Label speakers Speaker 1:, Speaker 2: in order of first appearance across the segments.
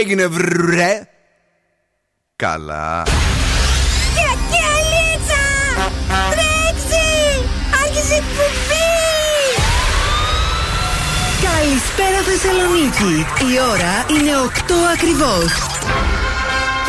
Speaker 1: έγινε βρε; Καλά.
Speaker 2: Κιακιαλίτσα! Τρέξει! Άρχισε η εκπομπή!
Speaker 3: Καλησπέρα Θεσσαλονίκη. Η ώρα είναι 8 ακριβώς.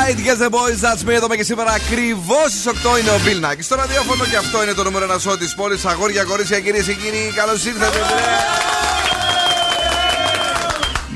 Speaker 1: right, yes the boys, that's me. Εδώ και σήμερα ακριβώς στις 8 είναι ο Bill Nackis. Στο ραδιόφωνο και αυτό είναι το νούμερο ένα σώτη της πόλης. Αγόρια, κορίτσια, κυρίες και κύριοι, καλώς ήρθατε.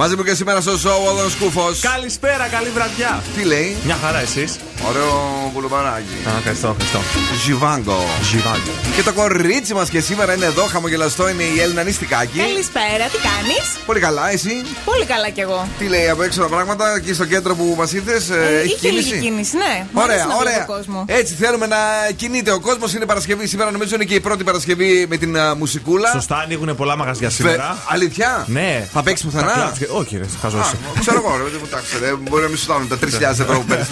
Speaker 1: Μαζί μου και σήμερα στο show ο Δον Σκούφος.
Speaker 4: Καλησπέρα, καλή βραδιά.
Speaker 1: Τι λέει,
Speaker 4: Μια χαρά εσείς;
Speaker 1: ωραίο μπουλουμπαράκι.
Speaker 4: Α, ευχαριστώ, ευχαριστώ.
Speaker 1: Ζιβάγκο.
Speaker 4: Ζιβάγκο.
Speaker 1: Και το κορίτσι μας και σήμερα είναι εδώ, χαμογελαστό είναι η Έλληνα Νιστικάκη.
Speaker 5: Καλησπέρα, τι κάνεις;
Speaker 1: Πολύ καλά, εσύ;
Speaker 5: Πολύ καλά κι εγώ.
Speaker 1: Τι λέει από έξω τα πράγματα, εκεί στο κέντρο που μας ήρθε,
Speaker 5: Ε,
Speaker 1: έχει
Speaker 5: είχε
Speaker 1: κίνηση.
Speaker 5: λίγη κίνηση, ναι. Μ' αρέσει
Speaker 1: Ωραία,
Speaker 5: να βλέπω
Speaker 1: ωραία.
Speaker 5: κόσμο.
Speaker 1: Έτσι θέλουμε να κινείται ο κόσμος. Είναι Παρασκευή σήμερα, νομίζω είναι και η πρώτη Παρασκευή με την α, μουσικούλα.
Speaker 4: Σωστά, ανοίγουν πολλά μαγαζιά
Speaker 1: Βε-
Speaker 4: σήμερα.
Speaker 1: Αλήθεια;
Speaker 4: Ναι.
Speaker 1: Θα παίξεις
Speaker 4: Τα
Speaker 1: πουθενά;
Speaker 4: Κλαμπς και- Όχι, ρε, χαζό.
Speaker 1: Α, ξέρω εγώ, ρε, δεν μου τάξει, ρε, Μπορεί να μην σου φτάνουν τα 3.000 ευρώ που παίρνεις.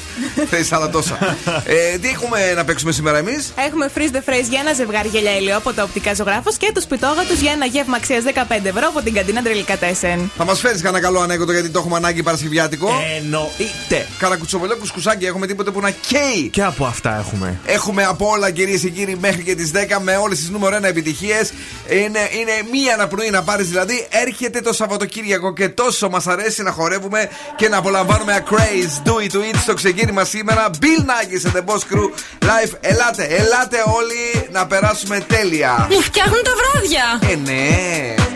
Speaker 1: Θε άλλα τόσα. Ε, Τι έχουμε να παίξουμε σήμερα εμείς;
Speaker 5: Έχουμε freeze the phrase για ένα ζευγάρι γυαλιά ηλιό από τα οπτικά ζωγράφος και τους πιτόγατους για ένα γεύμα αξίας 15 ευρώ από την καντίνα Τρελικά Τέσεν.
Speaker 1: Θα μας φέρεις κανένα καλό ανέκδοτο γιατί το έχουμε ανάγκη Παρασκευιάτικο.
Speaker 4: Εννοείται.
Speaker 1: Καρακουτσοβολέ κουσκουσάκι, έχουμε τίποτε που να καίει.
Speaker 4: Και από αυτά έχουμε.
Speaker 1: Έχουμε από όλα κυρίες και κύριοι μέχρι και τις 10 με όλες τις νούμερο 1 επιτυχίες. Είναι, είναι μία ένα πρωί να πάρεις δηλαδή. Έρχεται το Σαββατοκύριακο και τόσο μας αρέσει να χορεύουμε και να απολαμβάνουμε a craze. Do it to it στο ξεκίνημα σήμερα. Bill Nackis and the Boss Crew live. Ελάτε, ελάτε όλοι να περάσουμε τέλεια.
Speaker 2: Μου φτιάχνουν τα βράδια!
Speaker 1: Ε, ναι.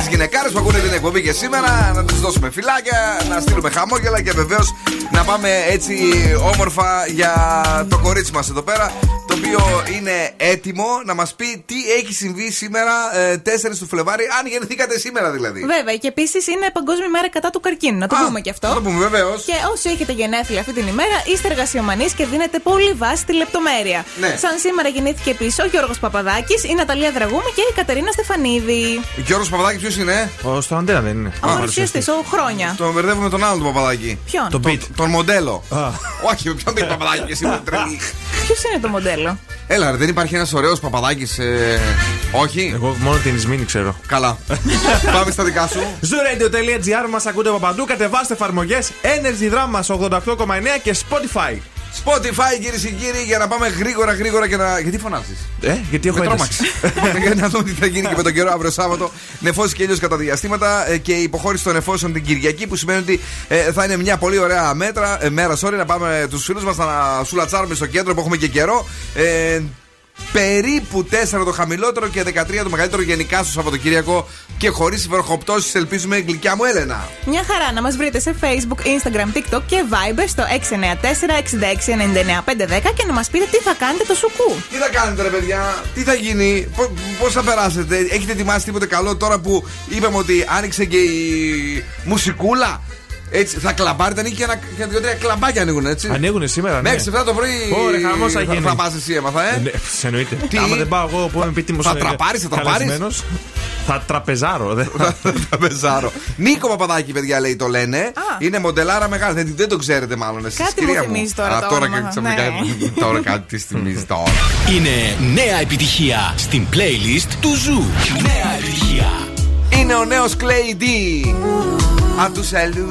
Speaker 1: τις γυναικάρες που ακούνε την εκπομπή και σήμερα. Να τους δώσουμε φυλάκια, να στείλουμε χαμόγελα και βεβαίως να πάμε έτσι όμορφα για το κορίτσι μας εδώ πέρα. Το οποίο είναι έτοιμο να μας πει τι έχει συμβεί σήμερα, ε, 4 του Φλεβάρι, αν γεννηθήκατε σήμερα δηλαδή.
Speaker 5: Βέβαια, και επίσης είναι Παγκόσμια ημέρα κατά του καρκίνου. Να το
Speaker 1: Α,
Speaker 5: πούμε και αυτό.
Speaker 1: να το πούμε, βεβαίως.
Speaker 5: Και όσοι έχετε γενέθλια αυτή την ημέρα, είστε εργασιομανείς και δίνετε πολύ βάση στη λεπτομέρεια.
Speaker 1: Ναι.
Speaker 5: Σαν σήμερα γεννήθηκε επίσης ο Γιώργος Παπαδάκης, η Ναταλία Δραγούμη και η Κατερίνα Στεφανίδη.
Speaker 1: Γιώργος Παπαδάκης ποιος είναι;
Speaker 4: Ο στο αντένα δεν είναι.
Speaker 5: Ο παρουσιαστή, ο χρόνια.
Speaker 1: Τον μπερδεύω με τον άλλο τον Παπαδάκη.
Speaker 5: Ποιον;
Speaker 4: Το
Speaker 1: Τον,
Speaker 4: beat.
Speaker 1: τον μοντέλο.
Speaker 4: Α.
Speaker 1: Όχι, με ποιον beat Παπαδάκη και εσύ μου τρελή.
Speaker 5: Ποιος είναι το μοντέλο;
Speaker 1: Έλα, ρε, δεν υπάρχει ένας ωραίος Παπαδάκης. Ε... Όχι;
Speaker 4: Εγώ μόνο την Ισμήνη ξέρω.
Speaker 1: Καλά. Πάμε στα δικά σου.
Speaker 4: Zooradio.gr μας ακούτε από παντού. Κατεβάστε εφαρμογές Energy Drama 88,9 και Spotify.
Speaker 1: Spotify κυρίες και κύριοι για να πάμε γρήγορα γρήγορα και να. Γιατί φωνάζεις;
Speaker 4: Ε, γιατί έχω
Speaker 1: Με
Speaker 4: ένταση.
Speaker 1: τρόμαξες. Για να δούμε τι θα γίνει και με τον καιρό αύριο Σάββατο. Νεφώσει και ήλιος κατά διαστήματα ε, και η υποχώρηση των νεφώσεων την Κυριακή που σημαίνει ότι ε, θα είναι μια πολύ ωραία μέτρα, ε, μέρα. Sorry, να πάμε τους φίλους μας να σουλατσάρουμε στο κέντρο που έχουμε και καιρό. Ε, περίπου 4 το χαμηλότερο και 13 το μεγαλύτερο γενικά στο Σαββατοκύριακο και χωρίς βροχοπτώσει, ελπίζουμε, γλυκιά μου Έλενα.
Speaker 5: Μια χαρά να μας βρείτε σε Facebook, Instagram, TikTok και Viber στο 694-6699-510 και να μας πείτε τι θα κάνετε το σουκού.
Speaker 1: Τι θα κάνετε, ρε παιδιά, τι θα γίνει, πώς θα περάσετε, έχετε ετοιμάσει τίποτε καλό τώρα που είπαμε ότι άνοιξε και η μουσικούλα; Έτσι, θα κλαμπάρετε, ανοίγει και ένα και δύο-τρία κλαμπάκια ανοίγουν, έτσι.
Speaker 4: Ανοίγουνε σήμερα, ναι.
Speaker 1: Μέχρι 7 το πρωί.
Speaker 4: Ωραία, χαμός θα γίνει.
Speaker 1: θα πας εσύ, έμαθα, ε.
Speaker 4: Ναι, σε εννοείται.
Speaker 1: Τι;
Speaker 4: Άμα δεν πάω εγώ που είμαι επίτιμος.
Speaker 1: θα τραπάρεις, θα τραπάρεις;
Speaker 4: Θα τραπεζάρω. δεν-
Speaker 1: Θα πεζάρω. Νίκο Παπαδάκη, παιδιά, λέει το λένε. Είναι μοντελάρα μεγάλη. Δεν, δεν το ξέρετε, μάλλον εσείς.
Speaker 5: Κάτι μου θυμίζει τώρα
Speaker 1: Α,
Speaker 5: το
Speaker 1: τώρα
Speaker 5: όνομα.
Speaker 1: και ξαφνικά.
Speaker 5: Ναι.
Speaker 1: Τώρα κάτι της θυμίζει τώρα.
Speaker 6: Είναι νέα επιτυχία στην playlist του Ζου. Νέα επιτυχία.
Speaker 1: Είναι ο νέος Clay D. a tu salud.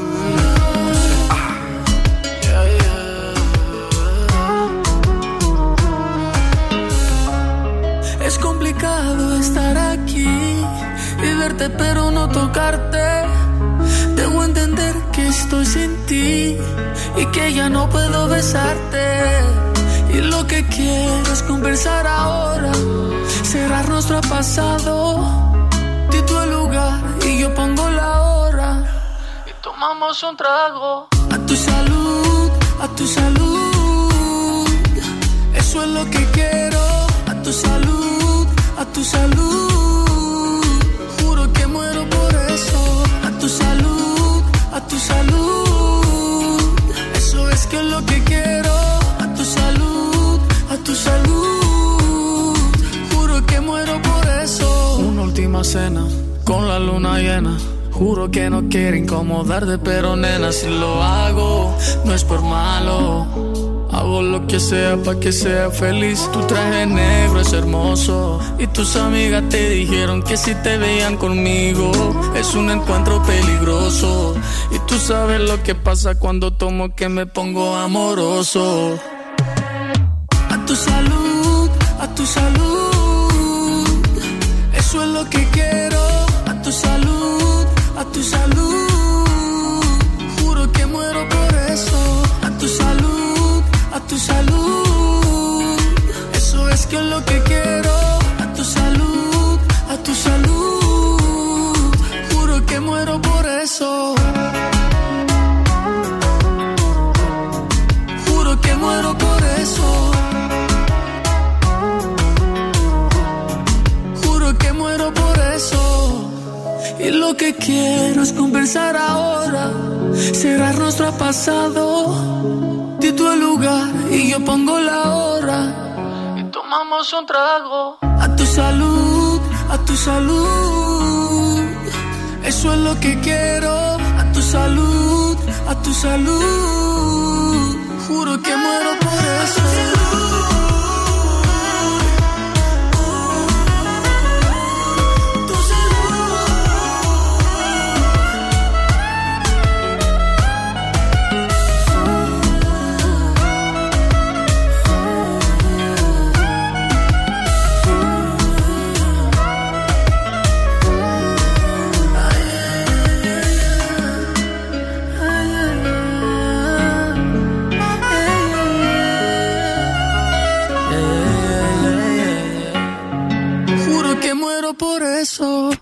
Speaker 1: Ah.
Speaker 7: Es complicado estar aquí y verte pero no tocarte. Debo entender que estoy sin ti y que ya no puedo besarte. Y lo que quiero es conversar ahora, cerrar nuestro pasado, tú tu lugar y yo pongo la hora Tomamos un trago. A tu salud, a tu salud. Eso es lo que quiero. A tu salud, a tu salud. Juro que muero por eso. A tu salud, a tu salud. Eso es que es lo que quiero. A tu salud, a tu salud. Juro que muero por eso. Una última cena con la luna llena. Juro que no quiero incomodarte, pero nena, si lo hago, no es por malo. Hago lo que sea para que sea feliz. Tu traje negro es hermoso. Y tus amigas te dijeron que si te veían conmigo es un encuentro peligroso. Y tú sabes lo que pasa cuando tomo que me pongo amoroso. A tu salud, a tu salud.
Speaker 8: Eso es lo que quiero. A tu salud, a tu salud. Juro que muero por eso. A tu salud, a tu salud. Eso es que es lo que quiero. A tu salud, a tu salud. Juro que muero por eso. Que quiero es conversar ahora. Cerrar nuestro pasado. Di tu lugar y yo pongo la hora. Y tomamos un trago. A tu salud, a tu salud. Eso es lo que quiero. A tu salud, a tu salud. Juro que muero por eso. beso.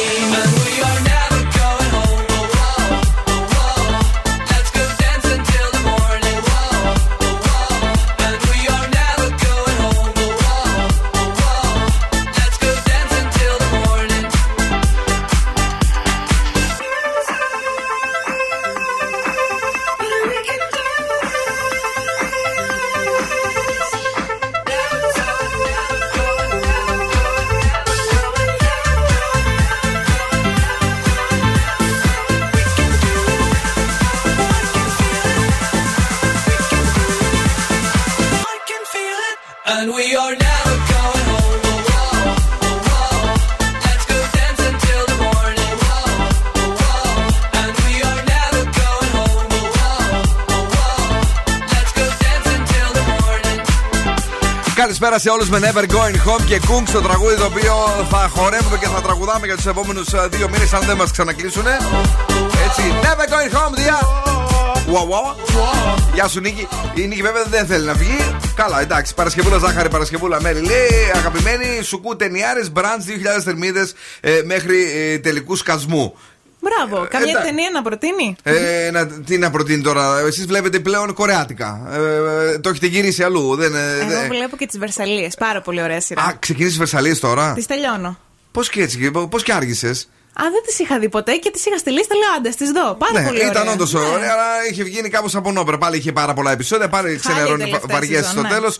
Speaker 8: demons.
Speaker 1: Καλησπέρα σε όλους με Never Going Home και Kung στο τραγούδι το οποίο θα χορεύουμε και θα τραγουδάμε για τους επόμενους δύο μήνες αν δεν μας ξανακλείσουν. Έτσι, Never Going Home, διά! Wow, wow. Γεια σου Νίκη. Η Νίκη βέβαια δεν θέλει να βγει. Καλά, εντάξει. Παρασκευούλα Ζάχαρη, Παρασκευούλα Μέρη. Λέει αγαπημένη σουκού ταινιάρε, μπραντς 2000 θερμίδες μέχρι ε, τελικού σκασμού.
Speaker 5: Μπράβο. Καμιά
Speaker 1: εντάξει.
Speaker 5: ταινία να προτείνει;
Speaker 1: Ε, να, τι να προτείνει τώρα, εσείς βλέπετε πλέον κορεάτικα. Ε, ε, το έχετε γυρίσει αλλού. Δεν, ε,
Speaker 5: Εγώ
Speaker 1: δεν-
Speaker 5: βλέπω και τις Βερσαλίες. Πάρα πολύ ωραία σειρά.
Speaker 1: Α, ξεκινήσεις Βερσαλίες τώρα;
Speaker 5: Τις τελειώνω.
Speaker 1: Πώς και έτσι, πώς και άργησες;
Speaker 5: Α, δεν τις είχα δει ποτέ και τις είχα στη λίστα. Λέω άντε, τι δω. Πάρα
Speaker 1: Ναι,
Speaker 5: πολύ
Speaker 1: ήταν
Speaker 5: ωραία.
Speaker 1: όντως
Speaker 5: Ναι.
Speaker 1: ωραία, αλλά είχε βγει κάπως από νόμπρα. Πάλι είχε πάρα πολλά επεισόδια, πάλι ξενερώνει
Speaker 5: τελευταία
Speaker 1: βαριές
Speaker 5: σεζόν,
Speaker 1: στο
Speaker 5: ναι.
Speaker 1: τέλο.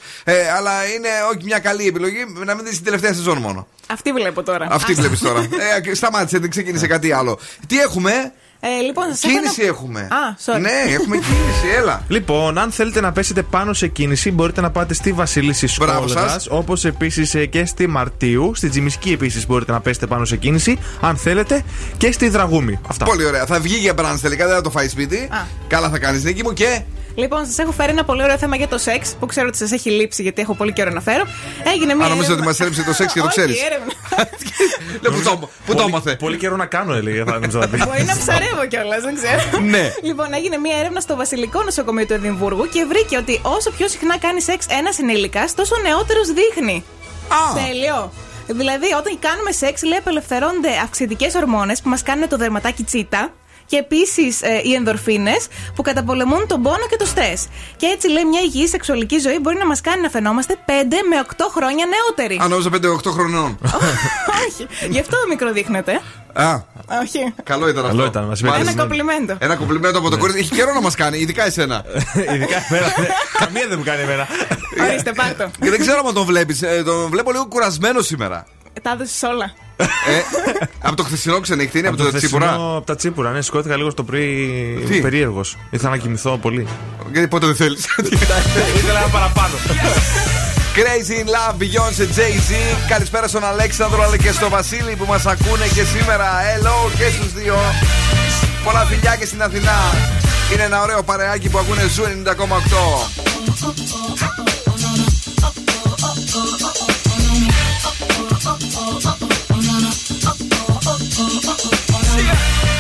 Speaker 1: αλλά είναι όχι μια καλή επιλογή να μην δεις την τελευταία σεζόν μόνο.
Speaker 5: Αυτή βλέπω τώρα.
Speaker 1: Αυτή
Speaker 5: Α,
Speaker 1: βλέπεις τώρα. Ε, σταμάτησε, δεν ξεκίνησε κάτι άλλο. Τι έχουμε,
Speaker 5: Ε, λοιπόν, σας έχω
Speaker 1: Κίνηση
Speaker 5: ένα-
Speaker 1: έχουμε.
Speaker 5: Α, sorry.
Speaker 1: Ναι, έχουμε κίνηση, έλα.
Speaker 4: Λοιπόν, αν θέλετε να πέσετε πάνω σε κίνηση, μπορείτε να πάτε στη Βασίλισση
Speaker 1: Μπράβο
Speaker 4: Σκόλδα.
Speaker 1: σας.
Speaker 4: Όπως επίσης και στη Μαρτίου. Στη Τζιμισκή επίσης μπορείτε να πέσετε πάνω σε κίνηση, αν θέλετε. Και στη Δραγούμη. Αυτά.
Speaker 1: Πολύ ωραία. Θα βγει για μπραντς τελικά, δεν θα το φάει σπίτι.
Speaker 5: Α.
Speaker 1: Καλά θα κάνεις, Νίκη μου και.
Speaker 5: Λοιπόν, σας έχω φέρει ένα πολύ ωραίο θέμα για το σεξ που ξέρω ότι σας έχει λείψει γιατί έχω πολύ καιρό να φέρω. Έγινε μια.
Speaker 1: Α, νομίζω
Speaker 5: έρευνα-
Speaker 1: ότι μας έλειψε το σεξ και το
Speaker 5: Όχι,
Speaker 1: ξέρεις.
Speaker 5: έρευνα.
Speaker 1: Λέω, Πού το- Πού το
Speaker 4: Πολύ-
Speaker 1: έμαθε;
Speaker 4: Πολύ καιρό να κάνω, έλεγε. Θα νομίζω να πει.
Speaker 5: Μπορεί να ψαρεύω κιόλας, δεν ξέρω.
Speaker 1: Ναι.
Speaker 5: Λοιπόν, έγινε μια έρευνα στο Βασιλικό Νοσοκομείο του Εδιμβούργου και βρήκε ότι όσο πιο συχνά κάνει σεξ ένας ενήλικας, τόσο νεότερο δείχνει.
Speaker 1: Α,
Speaker 5: Τέλειο. Δηλαδή, όταν κάνουμε σεξ, λέει, απελευθερώνονται αυξητικές ορμόνες που μας κάνουν το δερματάκι τσίτα. Και επίσης οι ενδορφίνες που καταπολεμούν τον πόνο και το στρες. Και έτσι λέει μια υγιή σεξουαλική ζωή μπορεί να μας κάνει να φαινόμαστε 5 με 8 χρόνια νεότεροι.
Speaker 1: αν νόμιζα 5-8 χρονών.
Speaker 5: Όχι. Γι' αυτό μικρό δείχνετε.
Speaker 1: Α,
Speaker 5: Όχι.
Speaker 1: καλό ήταν αυτό.
Speaker 4: Καλό ήταν, μας είπε.
Speaker 1: Μάλιστα.
Speaker 5: Ένα κομπλιμέντο.
Speaker 1: Ένα κομπλιμέντο από το κορίτσι. Έχει καιρό να μας κάνει, ειδικά εσένα.
Speaker 4: Ειδικά εμένα. ναι. Καμία δεν μου κάνει εμένα.
Speaker 5: Ορίστε, πάρτο.
Speaker 1: Και δεν ξέρω αν τον βλέπεις. Τον βλέπω λίγο κουρασμένο σήμερα.
Speaker 5: Τα έδωσες όλα.
Speaker 1: Ε, από το χθεσινό ξενυχτήνι, από το
Speaker 4: χθεσινό-
Speaker 1: τσίπουρα;
Speaker 4: Από τα τσίπουρα, ναι, σηκώθηκα λίγο το πρωί
Speaker 1: Τι;
Speaker 4: περίεργος. Ήθελα να κοιμηθώ πολύ.
Speaker 1: Γιατί πότε δεν θέλεις;
Speaker 4: Ήθελα ένα παραπάνω.
Speaker 1: Crazy in Love, Beyoncé, Jay-Z. Καλησπέρα στον Αλέξανδρο αλλά και στο Βασίλη που μας ακούνε και σήμερα. Hello και στους δύο. Πολλά φιλιά και στην Αθηνά. Είναι ένα ωραίο παρεάκι που ακούνε Zoo 90,8.
Speaker 9: shit.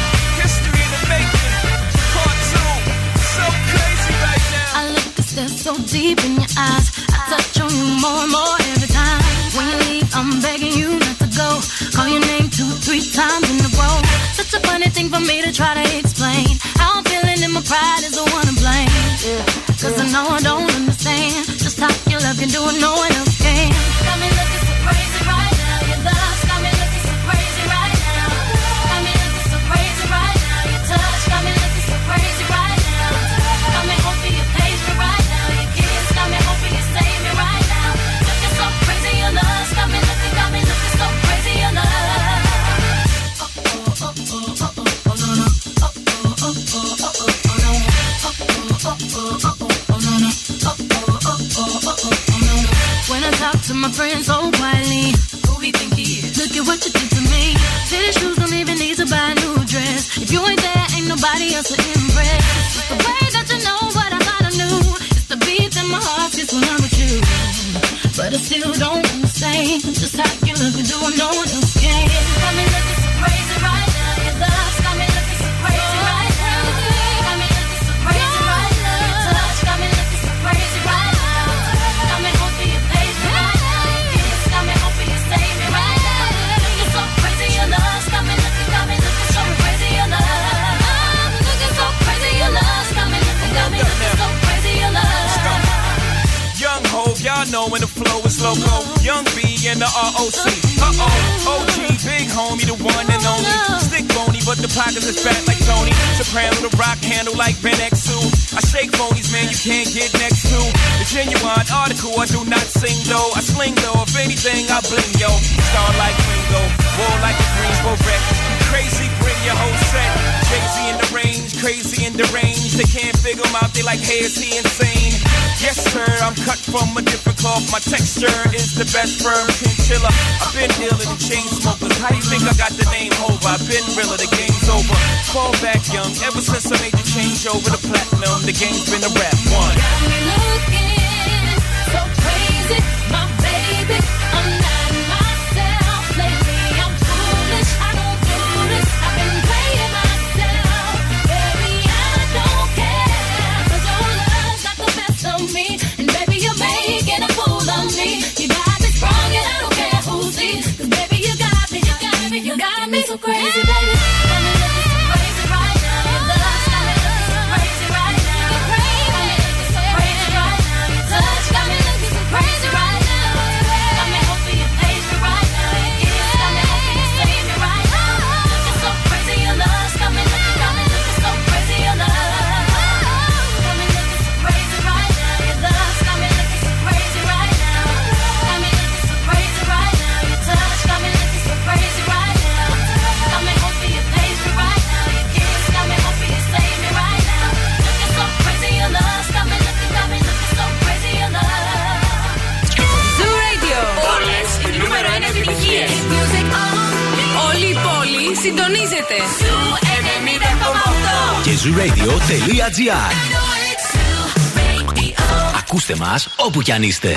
Speaker 9: Article, I do not sing though. I sling though, if anything, I bling yo. Star like Ringo, war like a Greensboro wreck. Crazy, bring your whole set. Crazy in the range, crazy in the range. They can't figure him out, they like, hey, is he insane? Yes, sir, I'm cut from a different cloth. My texture is the best firm chinchilla. I've been dealing in chain smokers. How do you think I got the name over? I've been realer, the game's over. Fall back young, ever since I made the change over to platinum, the game's been a rap one.
Speaker 10: Got me looking
Speaker 11: Music
Speaker 6: Και zooradio.gr Ακούστε μας όπου κι αν είστε.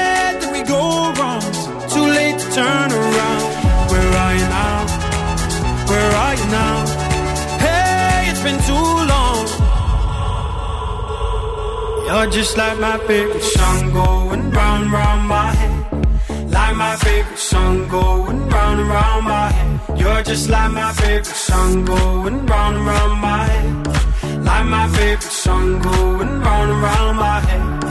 Speaker 12: turn around. Where are you now? Where are you now? Hey, it's been too long. You're just like my favorite song going round round my head. Like my favorite song going round and round my head. You're just like my favorite song going round and round my head. Like my favorite song going round and round my head.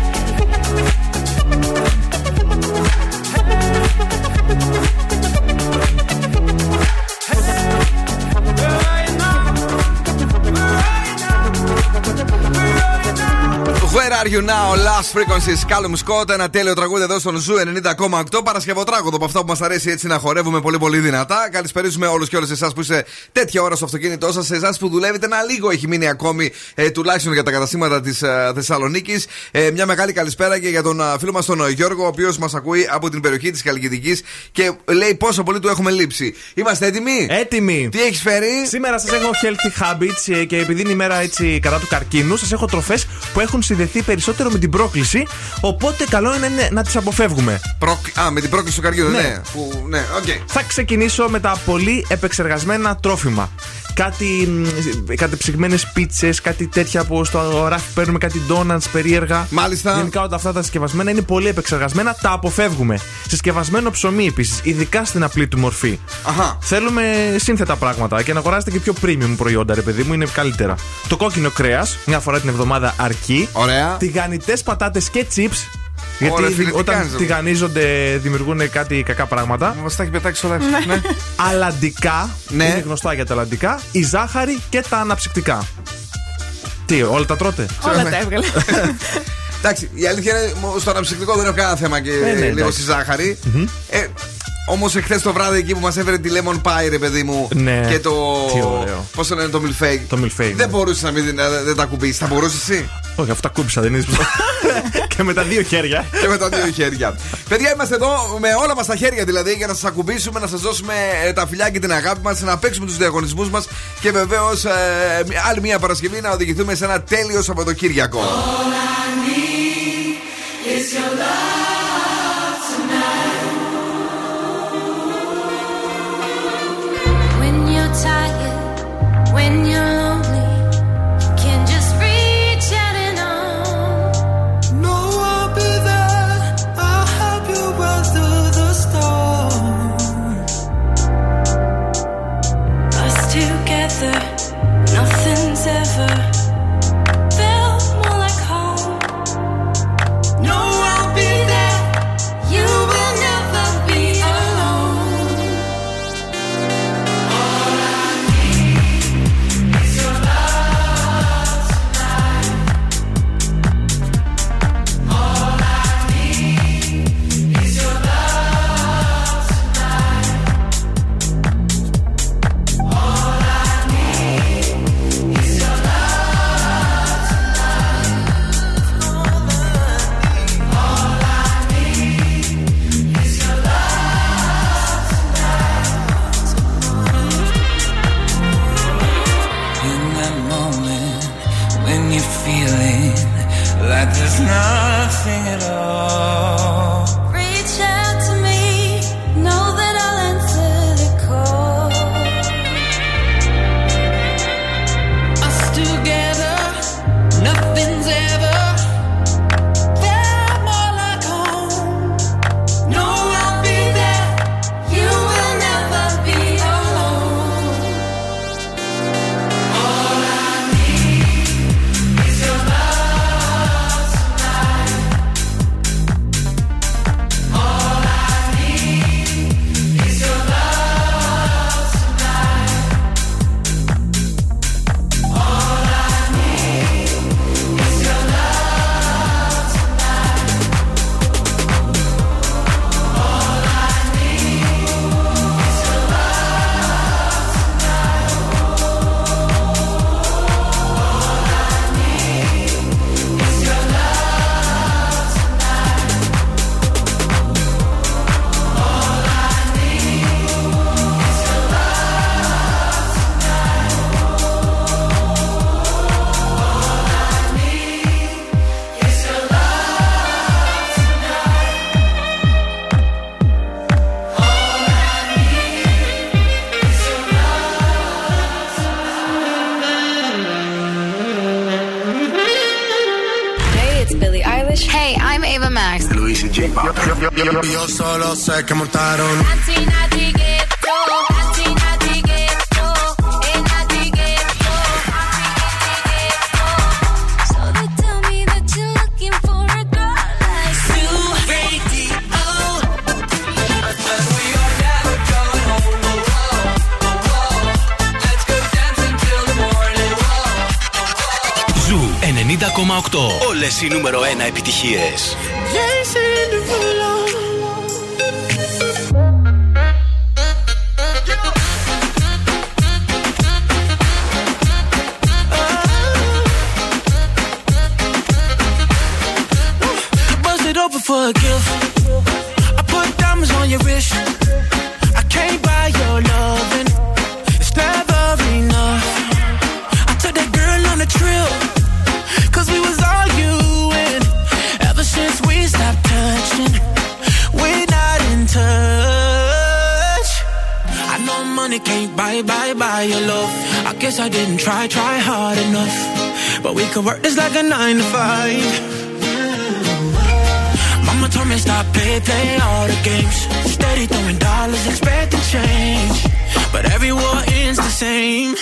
Speaker 1: Where are you now, Lost Frequencies, Calum Scott. Ένα τέλειο τραγούδι εδώ στον Zoo 90,8. Παρασκευοτράγουδο από αυτά που μας αρέσει έτσι να χορεύουμε πολύ πολύ δυνατά. Καλησπερίζουμε όλους και όλες εσάς που είστε τέτοια ώρα στο αυτοκίνητό σας. Σε εσάς που δουλεύετε ένα λίγο έχει μείνει ακόμη ε, τουλάχιστον για τα καταστήματα της ε, Θεσσαλονίκης. Ε, μια μεγάλη καλησπέρα και για τον ε, φίλο μας τον ε, Γιώργο, ο οποίος μας ακούει από την περιοχή της Καλλικητική και λέει πόσο πολύ του έχουμε λείψει. Είμαστε έτοιμοι;
Speaker 4: Έτοιμοι.
Speaker 1: Τι έχεις φέρει;
Speaker 4: Σήμερα σας έχω healthy habits ε, και επειδή είναι η μέρα έτσι κατά του καρκίνου, σας έχω τροφές που έχουν συνδεθεί περισσότερο με την πρόκληση. Οπότε καλό είναι να- να τις αποφεύγουμε.
Speaker 1: Προκ- Α, με την πρόκληση του καρκίνου, ναι.
Speaker 4: Ναι.
Speaker 1: Που, ναι, οκ.
Speaker 4: Θα ξεκινήσω με τα πολύ επεξεργασμένα τρόφιμα. Κάτι, μ, κατεψυγμένες πίτσες, κάτι τέτοια που στο ράφι παίρνουμε κάτι ντόνατ περίεργα.
Speaker 1: Μάλιστα.
Speaker 4: Γενικά όλα αυτά τα συσκευασμένα είναι πολύ επεξεργασμένα, τα αποφεύγουμε. Συσκευασμένο ψωμί επίσης, ειδικά στην απλή του μορφή.
Speaker 1: Αχα.
Speaker 4: Θέλουμε σύνθετα πράγματα και να αγοράσετε και πιο premium προϊόντα, ρε παιδί μου, είναι καλύτερα. Το κόκκινο κρέας, μια φορά την εβδομάδα αρκεί.
Speaker 1: Ωραία.
Speaker 4: Τηγανιτές πατάτες και chips. Γιατί
Speaker 1: Ωραία, φίλε, τι
Speaker 4: όταν
Speaker 1: κάνεις, ρε.
Speaker 4: τηγανίζονται δημιουργούν κάτι κακά πράγματα.
Speaker 1: Μα τα έχει πετάξει όλα. ναι.
Speaker 4: Αλλαντικά.
Speaker 1: Ναι.
Speaker 4: Είναι γνωστά για τα αλλαντικά. Η ζάχαρη και τα αναψυκτικά. Τι, όλα τα τρώτε;
Speaker 5: Όλα τα έβγαλε.
Speaker 1: Εντάξει, η αλήθεια είναι μ, στο αναψυκτικό δεν έχω κανένα θέμα και
Speaker 4: ναι,
Speaker 1: λίγο
Speaker 4: εντάξει.
Speaker 1: στη ζάχαρη. Ε, Όμως εχθές το βράδυ εκεί που μας έφερε τη lemon pie, ρε παιδί μου.
Speaker 4: Ναι.
Speaker 1: Και το.
Speaker 4: Τι ωραίο.
Speaker 1: Πώ το λένε το milfake.
Speaker 4: Το milfake,
Speaker 1: Δεν
Speaker 4: ναι.
Speaker 1: μπορούσες να μην να- δεν τα κουμπίσει. Θα μπορούσες εσύ;
Speaker 4: Όχι, αυτά κούμπησα, δεν είναι. και με τα δύο χέρια.
Speaker 1: και με τα δύο χέρια. Παιδιά, είμαστε εδώ με όλα μας τα χέρια δηλαδή για να σας ακουμπήσουμε, να σας δώσουμε ε, τα φιλιά και την αγάπη μας, να παίξουμε τους διαγωνισμούς μας και βεβαίως άλλη μια Παρασκευή να οδηγηθούμε σε ένα τέλειος Σαββατοκύριακο.
Speaker 10: When
Speaker 13: DJ Bob.
Speaker 12: Yo solo sé que montaron.
Speaker 6: Ζου 90,8. Όλες οι νούμερο 1 επιτυχίες.
Speaker 12: We could work this like a nine to five. Mama told me stop, play, play all the games. Steady throwing dollars, expecting change. But every war ends the same.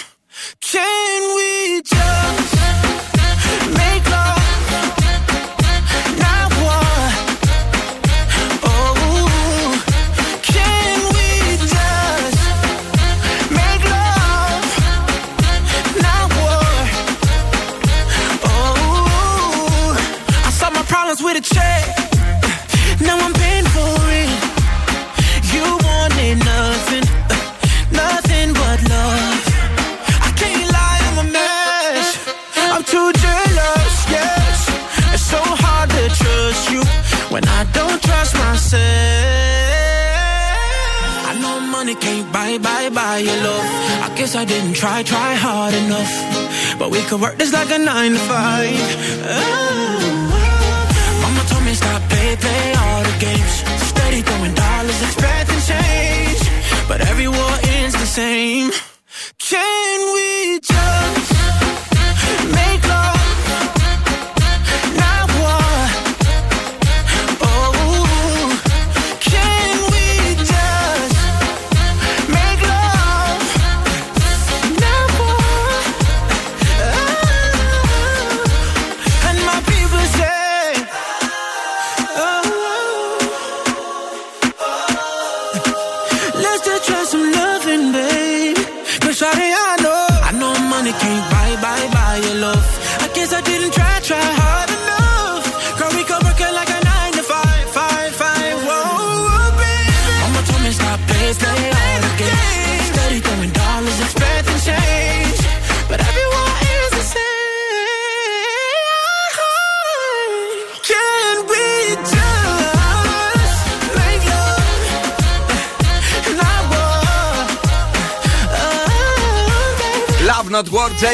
Speaker 12: Could work this like a nine to five. Oh. Mama told me stop, play, play all the games. Steady throwing dollars, expecting change. But every war ends the same.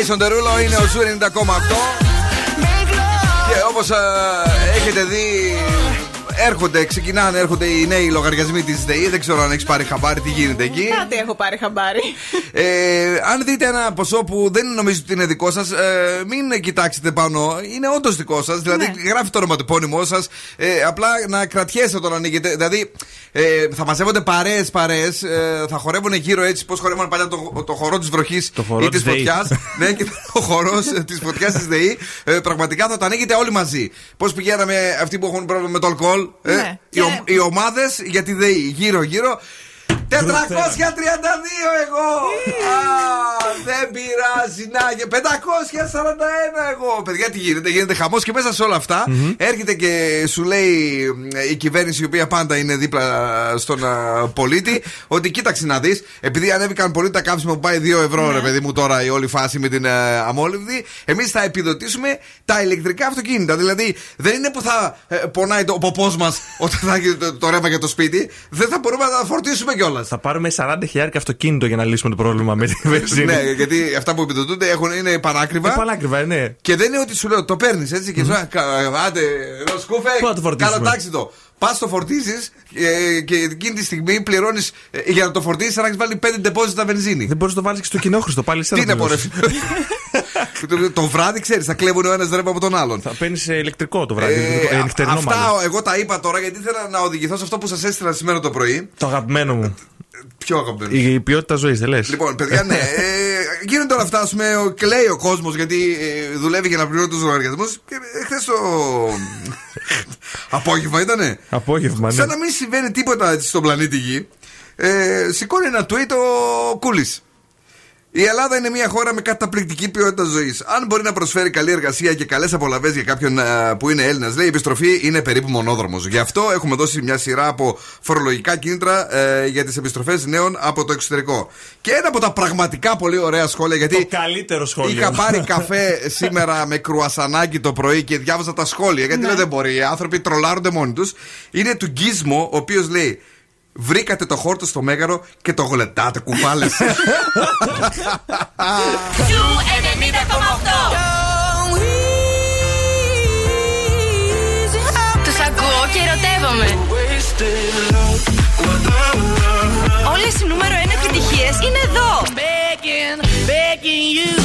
Speaker 1: Jason Derulo είναι ο Zoo 90,8. Και όπως έχετε δει, έρχονται, ξεκινάνε, έρχονται οι νέοι λογαριασμοί της ΔΕΗ. Δεν ξέρω αν έχεις πάρει χαμπάρι, τι γίνεται εκεί.
Speaker 5: Κάτι έχω πάρει χαμπάρι.
Speaker 1: Ε, αν δείτε ένα ποσό που δεν νομίζετε ότι είναι δικό σας, ε, μην κοιτάξετε πάνω. Είναι όντως δικό σας. Δηλαδή, γράφει το ονοματεπώνυμό σας. Ε, απλά να κρατιέστε όταν ανοίγετε. Δηλαδή, ε, θα μαζεύονται παρέες, παρέες. Ε, θα χορεύουν γύρω έτσι, πώς χορεύουν παλιά το, το χορό της βροχής
Speaker 4: χορό
Speaker 1: ή της
Speaker 4: της ΔΕΗ.
Speaker 1: φωτιάς. ναι, και ο χορό της φωτιάς της ΔΕΗ. Ε, πραγματικά θα το ανοίγετε όλοι μαζί. Πώς πηγαίναμε αυτοί που έχουν πρόβλημα με το αλκοόλ; Ε,
Speaker 5: Ναι.
Speaker 1: οι, ο- οι ομάδες για τη ΔΕΗ. Γύρω-γύρω. 432 εγώ! Α, δεν πειράζει. Να, και 541 εγώ. Παιδιά, τι γίνεται, γίνεται χαμός και μέσα σε όλα αυτά έρχεται και σου λέει ε, η κυβέρνηση, η οποία πάντα είναι δίπλα στον α, πολίτη, ότι κοίταξε να δεις, επειδή ανέβηκαν πολύ τα καύσιμα που πάει 2 ευρώ, ρε παιδί μου, τώρα η όλη φάση με την ε, αμόλυβδη, εμείς θα επιδοτήσουμε τα ηλεκτρικά αυτοκίνητα. Δηλαδή, δεν είναι που θα ε, πονάει το ποπός μας όταν θα έχει το, το ρεύμα για το σπίτι, δεν θα μπορούμε να τα φορτίσουμε κιόλας.
Speaker 4: Θα πάρουμε 40.000 αυτοκίνητο για να λύσουμε το πρόβλημα με τη βενζίνη.
Speaker 1: ναι, γιατί αυτά που επιδοτούνται έχουν, είναι πανάκριβα.
Speaker 4: Ε, πανάκριβα, ε, ναι.
Speaker 1: Και δεν είναι ότι σου λέω, το παίρνεις έτσι και σου λέει, «Κα- Άντε, εδώ σκούφε,
Speaker 4: Πού να το φορτίσουμε;»
Speaker 1: καλοτάξει το. Πας το φορτίζεις ε, και εκείνη τη στιγμή πληρώνεις για να το φορτίσεις, αν έχεις βάλει 5 ντεπόζιτα βενζίνη.
Speaker 4: Δεν μπορείς να το βάλεις και στο κοινόχρηστο πάλι σε
Speaker 1: Τι είναι, μωρέ. το, το βράδυ ξέρεις, θα κλέβουν ο ένας ρεύμα από τον άλλον.
Speaker 4: Θα παίρνεις ηλεκτρικό το βράδυ.
Speaker 1: Ε,
Speaker 4: ηλεκτρικό- ε, νυχτερινό
Speaker 1: αυτά
Speaker 4: μάλλον.
Speaker 1: εγώ τα είπα τώρα γιατί ήθελα να οδηγηθώ σε αυτό που σας έστειλα σήμερα το πρωί.
Speaker 4: Το αγαπημένο μου.
Speaker 1: Πιο αγαπημένο.
Speaker 4: Η, η ποιότητα ζωής, δεν λες;
Speaker 1: Λοιπόν, παιδιά, ναι. ε, γίνονται όλα αυτά, α πούμε, ο- κλαίει ο κόσμος γιατί ε, δουλεύει για να πληρώνει τους λογαριασμούς. Και χθες το. Απόγευμα ήτανε.
Speaker 4: Απόγευμα, ναι.
Speaker 1: Σαν να μην συμβαίνει τίποτα έτσι στον πλανήτη Γη. Ε, σηκώνει ένα tweet ο Κούλης. Η Ελλάδα είναι μια χώρα με καταπληκτική ποιότητα ζωής. Αν μπορεί να προσφέρει καλή εργασία και καλές απολαυέ για κάποιον α, που είναι Έλληνας, λέει η επιστροφή είναι περίπου μονόδρομος. Γι' αυτό έχουμε δώσει μια σειρά από φορολογικά κίνητρα ε, για τις επιστροφές νέων από το εξωτερικό. Και ένα από τα πραγματικά πολύ ωραία σχόλια, γιατί
Speaker 4: Το καλύτερο σχόλιο.
Speaker 1: είχα πάρει καφέ σήμερα με κρουασανάκι το πρωί και διάβαζα τα σχόλια. Γιατί λέω δεν μπορεί, οι άνθρωποι τρολάρονται μόνοι τους. Είναι του Γκίσμο, ο οποίος λέει. Βρήκατε το χόρτο στο μέγαρο και το γλεντάτε κουβάλες.
Speaker 2: Τους ακούω και ερωτεύομαι. Όλες οι νούμερο 1 επιτυχίες είναι εδώ.
Speaker 14: begging, begging you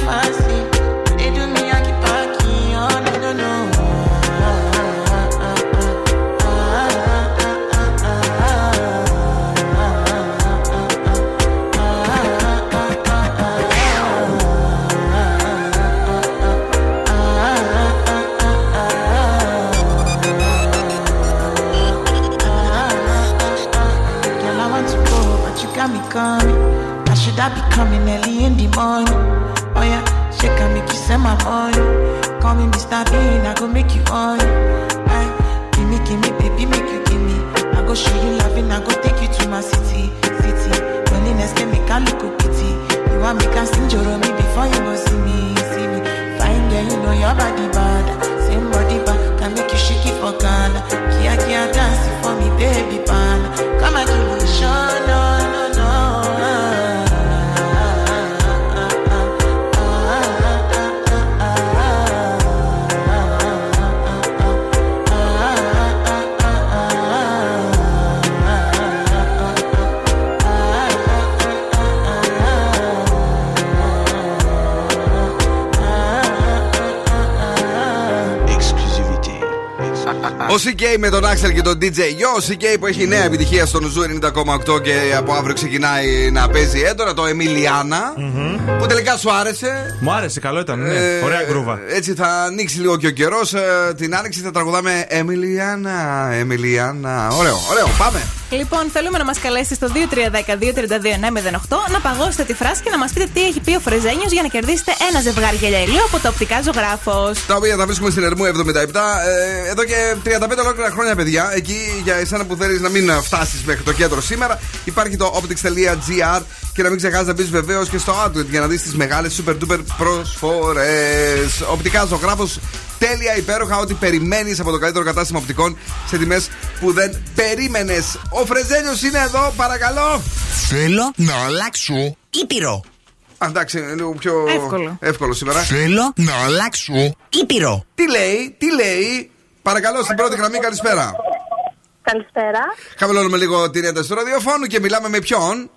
Speaker 15: sacrifice Me
Speaker 10: Mr. Bean, I go make you on. Eh, Aye, give me, give me, baby, make you give me. I go show you loving, I go take you to my city, city. Loneliness can make a look pity. You want me can sing Joromi before you go see me, see me. Fine girl, you know your body
Speaker 1: CKay με τον Axel και τον DJ Yo. Ο CKay που έχει νέα επιτυχία στον Zoo 90,8 και από αύριο ξεκινάει να παίζει έντονα το Emiliana. Που τελικά σου άρεσε.
Speaker 4: Μου άρεσε, καλό ήταν. Ναι.
Speaker 1: Ε,
Speaker 4: Ωραία γκρούβα.
Speaker 1: Έτσι θα ανοίξει λίγο και ο καιρός. την άνοιξη θα τραγουδάμε Emiliana, Emiliana. Ωραίο, ωραίο, πάμε.
Speaker 5: Λοιπόν, θέλουμε να μας καλέσετε στο 2310-232-908 να παγώσετε τη φράση και να μας πείτε τι έχει πει ο Φρεζένιος για να κερδίσετε ένα ζευγάρι γυαλιά ηλίου από το οπτικά ζωγράφος.
Speaker 1: Τα οποία τα βρίσκουμε στην Ερμού 77. Ε, εδώ και 35 ολόκληρα χρόνια, παιδιά. Εκεί για εσένα που θέλεις να μην φτάσεις μέχρι το κέντρο σήμερα, υπάρχει το optics.gr και να μην ξεχάσεις να μπεις βεβαίως και στο Outlet για να δεις τις μεγάλες super duper προσφορές. Οπτικά ζωγράφος τέλεια, υπέροχα, ό,τι περιμένεις από το καλύτερο κατάστημα οπτικών σε τιμές που δεν περίμενες. Ο Φρεζένιος είναι εδώ, παρακαλώ.
Speaker 3: Θέλω να αλλάξω ήπειρο.
Speaker 1: Α, Εντάξει, είναι λίγο πιο
Speaker 5: Εύκολο.
Speaker 1: εύκολο σήμερα.
Speaker 3: Θέλω να αλλάξω ήπειρο.
Speaker 1: Τι λέει, τι λέει; Παρακαλώ, στην πρώτη γραμμή, καλησπέρα.
Speaker 16: Καλησπέρα.
Speaker 1: Χαμηλώνουμε λίγο την ένταση του ραδιοφώνου και μιλάμε με ποιον;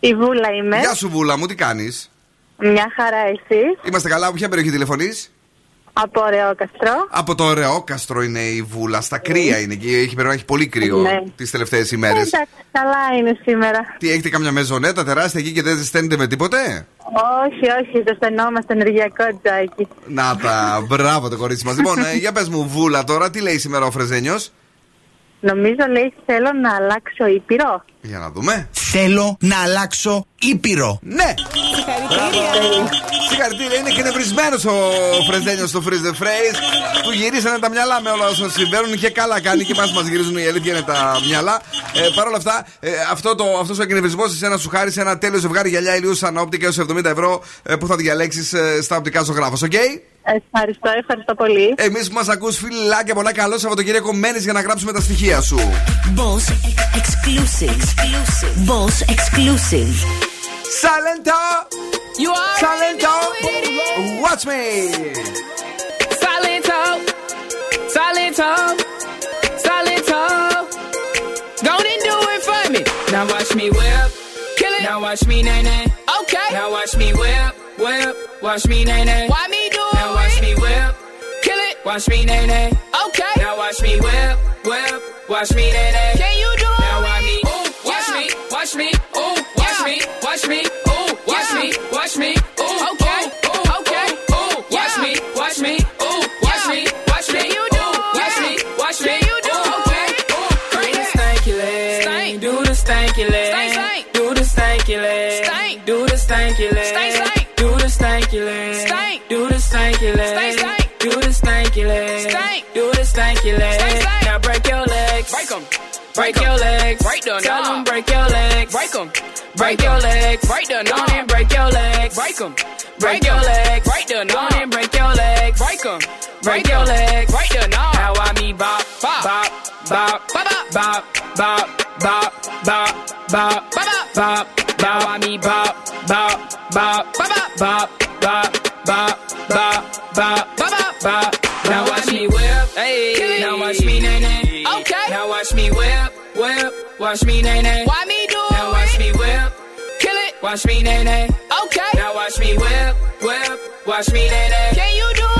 Speaker 16: Η Βούλα είμαι.
Speaker 1: Γεια σου, Βούλα μου, τι κάνεις;
Speaker 16: Μια χαρά εσύ.
Speaker 1: Είμαστε καλά, από ποια περιοχή τηλεφωνείς;
Speaker 16: Από Ρεόκαστρο.
Speaker 1: Από το Ρεόκαστρο είναι η Βούλα. Στα κρύα είναι εκεί. Έχει, πρέπει να έχει πολύ κρύο
Speaker 16: Ναι.
Speaker 1: τις τελευταίες ημέρες.
Speaker 16: Εντάξει, καλά είναι σήμερα.
Speaker 1: Τι έχετε κάμια μεζονέτα τεράστια εκεί και δεν ζεσταίνετε με τίποτε;
Speaker 16: Όχι, όχι, το στενόμαστε ενεργειακό τζάκι.
Speaker 1: Να τα, μπράβο το κορίτσι μας. λοιπόν, ε, για πες μου, Βούλα τώρα, τι λέει σήμερα ο Φρεζένιος;
Speaker 16: Νομίζω λέει θέλω να αλλάξω ήπειρο.
Speaker 1: Για να δούμε.
Speaker 3: Θέλω να αλλάξω ήπειρο.
Speaker 1: Ναι! Συγχαρητήρια, είναι και νευρισμένο ο Φρεζένιος στο Freeze the Phrase. Του γυρίσανε τα μυαλά με όλα όσα συμβαίνουν και καλά κάνει και εμάς μας γυρίζουν η αλήθεια είναι τα μυαλά. Ε, Παρ' όλα αυτά, ε, αυτό το, αυτός ο εκνευρισμό εσένα σου χάρισε ένα τέλειο ζευγάρι γυαλιά ηλίου σαν όπτικα έως 70 ευρώ ε, που θα διαλέξεις στα οπτικά ζωγράφος. Οκ;
Speaker 16: Ευχαριστώ, ευχαριστώ πολύ.
Speaker 1: Εμεί που μα ακού, φιλάκια πολλά, καλό Σαββατοκύριακο μένει για να γράψουμε τα στοιχεία σου.
Speaker 17: Boss exclusive. Boss exclusive.
Speaker 1: Salento!
Speaker 18: You are
Speaker 1: Salento! Watch me!
Speaker 18: Silento, Silento, Silento. Go and do it for me. Now watch me whip, kill it. Now watch me nay nay. Okay. Now watch me whip, whip. Watch me nay nay. Why me Watch me nay nay. Okay. Now watch me whip, whip. Watch me nay nay. Can you do it? Now watch me, ooh, watch me, watch me, ooh, watch me, watch me, ooh, watch me, watch me, ooh, okay, ooh, okay, ooh, watch me, watch me, ooh, watch me, watch me, you do, watch me, watch me, you do, okay, ooh, do the stanky leg, do the stanky leg, do the stanky leg, do the stanky leg, do the stanky leg, do the stanky leg, do the break your legs. Break them. Tell them break your legs. Break them. Break your legs. Break them. No, then break your legs. Break them. Break your legs. Break them. No, then break your legs. Break them. Break your legs. Break them. No. Now I me bop, bop, bop, bop, bop, bop, bop, bop, bop, bop, bop, bop. Now I me bop, bop, bop, bop, bop. Watch me, nay, nay. Why me do now it? watch me whip. Kill it. Watch me, nay, nay. Okay. Now watch me whip, whip. Watch me, nay, nay. Can you do it?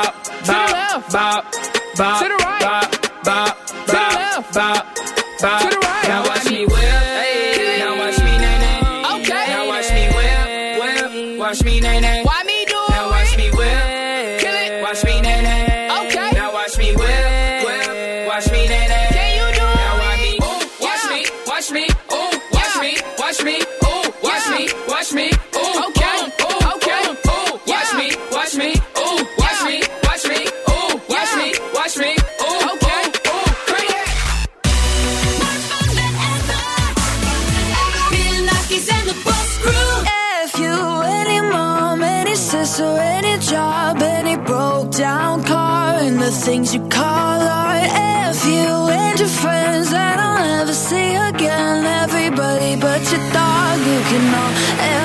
Speaker 10: the
Speaker 19: things you call art. If you and your friends that I'll never see again. Everybody but your dog, you can all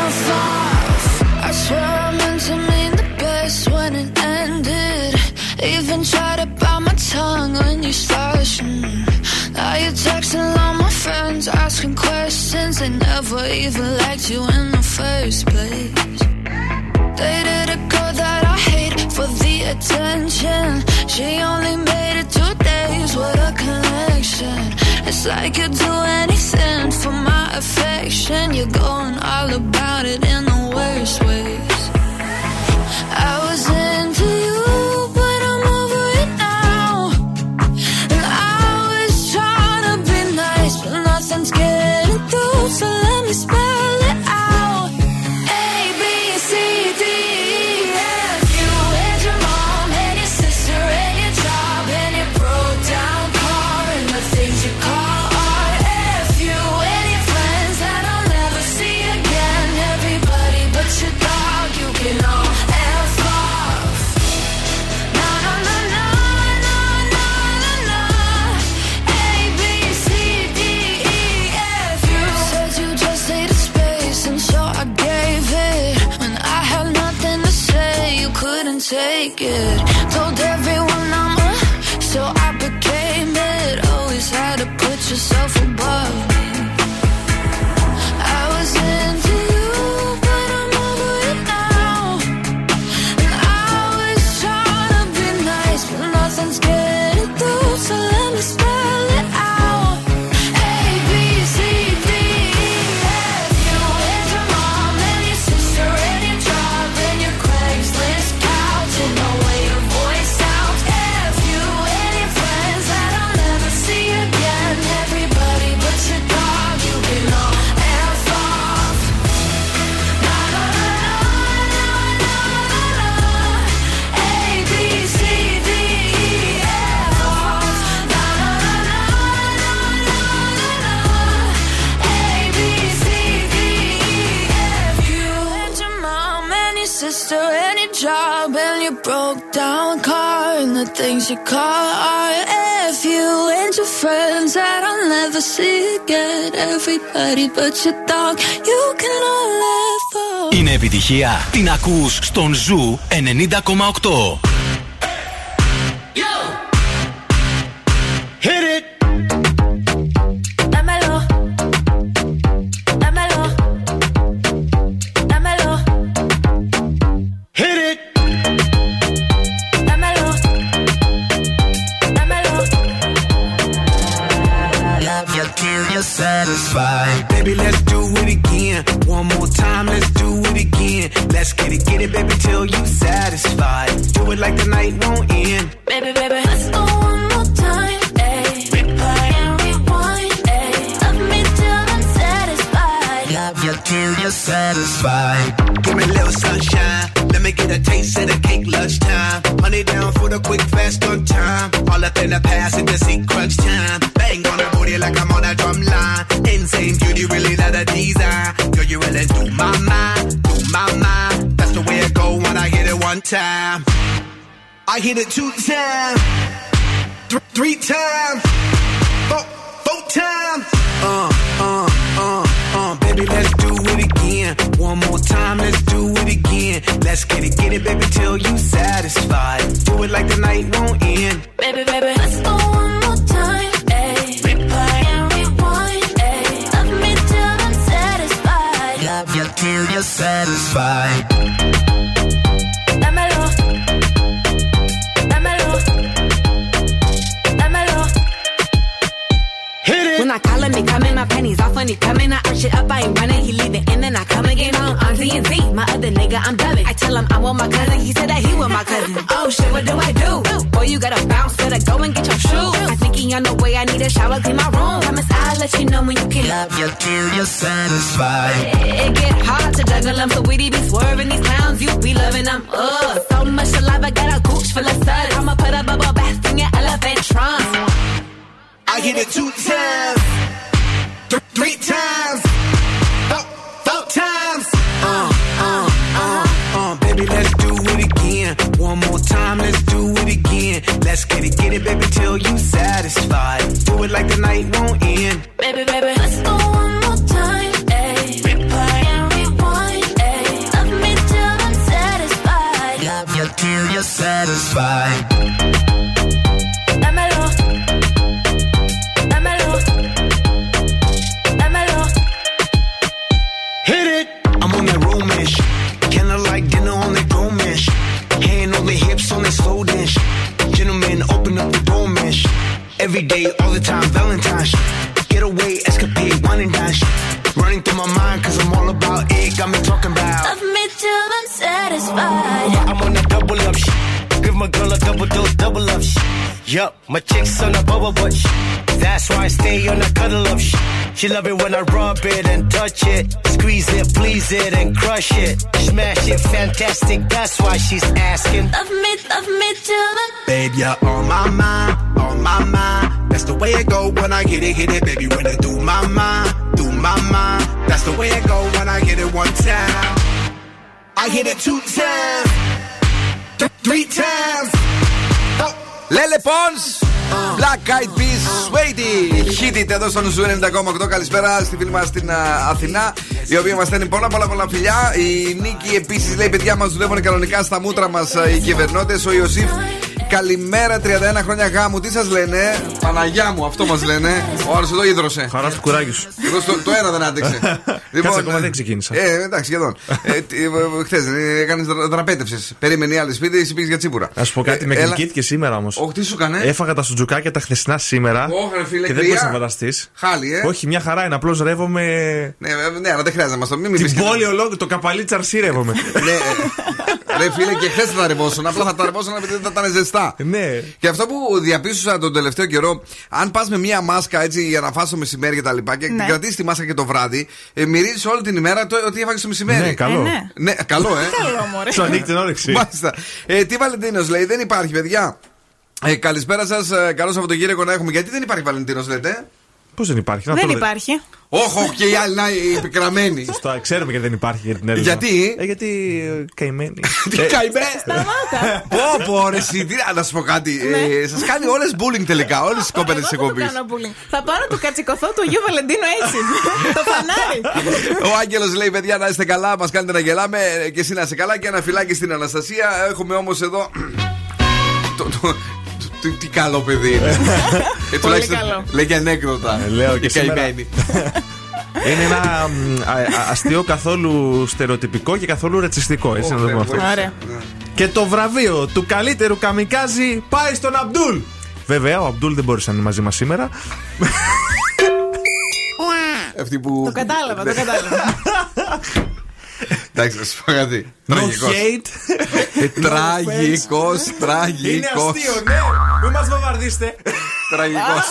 Speaker 19: F off. I swear I meant to mean the best when it ended. Even tried to bite my tongue when you slashing. Now you're texting all my friends, asking questions. They never even liked you in the first place. They did a girl that I hate for the attention she only made it two days, with a connection. It's like you'd do anything for my affection. You're going all about it in the worst way.
Speaker 6: Είναι επιτυχία. Την ακούς στον Ζου 90,8.
Speaker 12: It
Speaker 20: two times, th- three times, four, four times. Uh, uh, uh, uh, baby, let's do it again. One more time, let's do it again. Let's get it, get it, baby, till you satisfied. Do it like the night won't end.
Speaker 19: Baby, baby, Love
Speaker 20: you till you're satisfied. It
Speaker 2: get hard to juggle them, so we be swerving these clowns, you be loving them. Ugh, so much alive, I got a gooch full of suds. I'ma put a bubble bath in your elephant trunk.
Speaker 20: I hit it two times, th- three times, four, four times. Uh, uh, uh, uh, baby, let's do it again. One more time, let's do it again. Let's get it, get it, baby, till you satisfied. Do it like the night won't end.
Speaker 19: Baby, baby,
Speaker 20: fine. My chick's on a bubble butt shit. That's why I stay on a cuddle up shit. She love it when I rub it and touch it. Squeeze it, please it, and crush it. Smash it, fantastic. That's why she's asking.
Speaker 19: Love me, love me till I'm
Speaker 20: Babe, you're on my mind, on my mind. That's the way it go when I hit it, hit it, baby. When I do my mind, do my mind. That's the way it go when I hit it one time. I hit it two times, th- three times.
Speaker 1: Lele Pons! Black Eyed Peas, Saweetie! Hit it εδώ στον Zoo 90,8. Καλησπέρα στη φίλη μας στην α, Αθηνά, η οποία μας στέλνει πολλά πολλά πολλά φιλιά. Η Νίκη επίσης λέει: Παιδιά μας δουλεύουν κανονικά στα μούτρα μας οι κυβερνώντες. Ο Ιωσήφ, καλημέρα 31 χρόνια γάμου. Τι σας λένε, Παναγιά μου, αυτό μας λένε. Ο άλλος εδώ ίδρωσε.
Speaker 4: Χαρά στο κουράγιο σου.
Speaker 1: Εδώ στο, το ένα δεν άντεξε.
Speaker 4: Κάτσε, ακόμα δεν ξεκίνησα.
Speaker 1: Ε, εντάξει, σχεδόν. ε, Χθες έκανες δραπέτευσες. Περίμενε η άλλη σπίτι, εσύ πήγες για τσίπουρα.
Speaker 4: Να σου πω κάτι, με
Speaker 1: Έλα.
Speaker 4: γλυκύτηκε και σήμερα όμως.
Speaker 1: Όχι, τι σου έκανε;
Speaker 4: Έφαγα τα σουτζουκάκια τα χθεσινά σήμερα.
Speaker 1: Ωχ, ρε φίλε,
Speaker 4: και δεν
Speaker 1: κρύα.
Speaker 4: μπορείς να φανταστεί.
Speaker 1: Χάλι, ε.
Speaker 4: Όχι, μια χαρά είναι. Απλώς ρεύομαι.
Speaker 1: Ναι, ε, ναι, αλλά δεν χρειάζεται να μας το μην
Speaker 4: Την πόλη ολόκληρη, το καπαλί τσαρσί ρεύομαι.
Speaker 1: Ναι, ε, ρε φίλε, και χθες θα τα ρεβόσουν. Απλά θα τα ρεβόσουν επειδή δεν θα ήταν ζεστά.
Speaker 4: Ναι.
Speaker 1: Και αυτό που διαπίστωσα τον τελευταίο καιρό, αν πας με μία μάσκα έτσι για να φας το μεσημέρι και τα λοιπά και
Speaker 5: Ναι.
Speaker 1: την κρατήσεις τη μάσκα και το βράδυ, ε, μυρίζεις όλη την ημέρα το, ότι έφαγες το μεσημέρι.
Speaker 4: Ναι, καλό.
Speaker 5: Ε, ναι.
Speaker 1: Ναι, καλό, ε.
Speaker 5: Καλό, μωρέ.
Speaker 4: Σου ανοίγει την όρεξη.
Speaker 1: Μάλιστα. Ε, τι Βαλεντίνος λέει, δεν υπάρχει, παιδιά. Ε, καλησπέρα σας, καλό Σαββατοκύριακο να έχουμε. Γιατί δεν υπάρχει Βαλεντίνος, λέτε;
Speaker 4: Πώς δεν υπάρχει, να
Speaker 5: Δεν
Speaker 4: το
Speaker 5: υπάρχει.
Speaker 1: Όχι, όχι, και οι άλλοι να είναι επικραμμένοι.
Speaker 4: Σωστά, ξέρουμε γιατί δεν υπάρχει για την Έλληνα.
Speaker 1: Γιατί;
Speaker 4: Ε, γιατί ε, καημένη.
Speaker 1: Τι καημέ! Πω, πω, ρε, εσύ, τι να σου πω κάτι. Σας κάνει όλες bullying τελικά, όλες τις κόπελε τη
Speaker 5: Εγώ δεν
Speaker 1: εκπομπή.
Speaker 5: του κάνω bullying. Θα πάω να του κατσικωθώ του Αγίου Βαλεντίνο έτσι. το φανάρι.
Speaker 1: Ο Άγγελος λέει: Παιδιά, να είστε καλά, μας κάνετε να γελάμε ε, και εσύ να είσαι καλά. Και ένα φυλάκι στην Αναστασία. Έχουμε όμως εδώ. Το- το- τι- Τι καλό παιδί είναι. Ε, τουλάχιστον
Speaker 5: καλό.
Speaker 1: Λέγει ανέκδοτα.
Speaker 4: Ε, λέω και
Speaker 1: Η
Speaker 4: σήμερα.
Speaker 1: καημένη.
Speaker 4: Είναι ένα μ, α- α- αστείο καθόλου στερεοτυπικό και καθόλου ρετσιστικό. Έτσι να το πούμε αυτό.
Speaker 5: Ωραία.
Speaker 4: Και το βραβείο του καλύτερου καμικάζι πάει στον Αμπτούλ. Βέβαια, ο Αμπτούλ δεν μπόρεσε να είναι μαζί μας σήμερα.
Speaker 1: Αυτή που.
Speaker 5: Το κατάλαβα, το
Speaker 1: Ναι.
Speaker 5: κατάλαβα.
Speaker 1: Εντάξει, να σου πω κάτι.
Speaker 4: No
Speaker 1: Τραγικός.
Speaker 4: hate.
Speaker 1: Ε, Τραγικός,
Speaker 4: Είναι
Speaker 1: τραγικός.
Speaker 4: αστείο, ναι. Μην μας βομβαρδίστε.
Speaker 1: Τραγικός.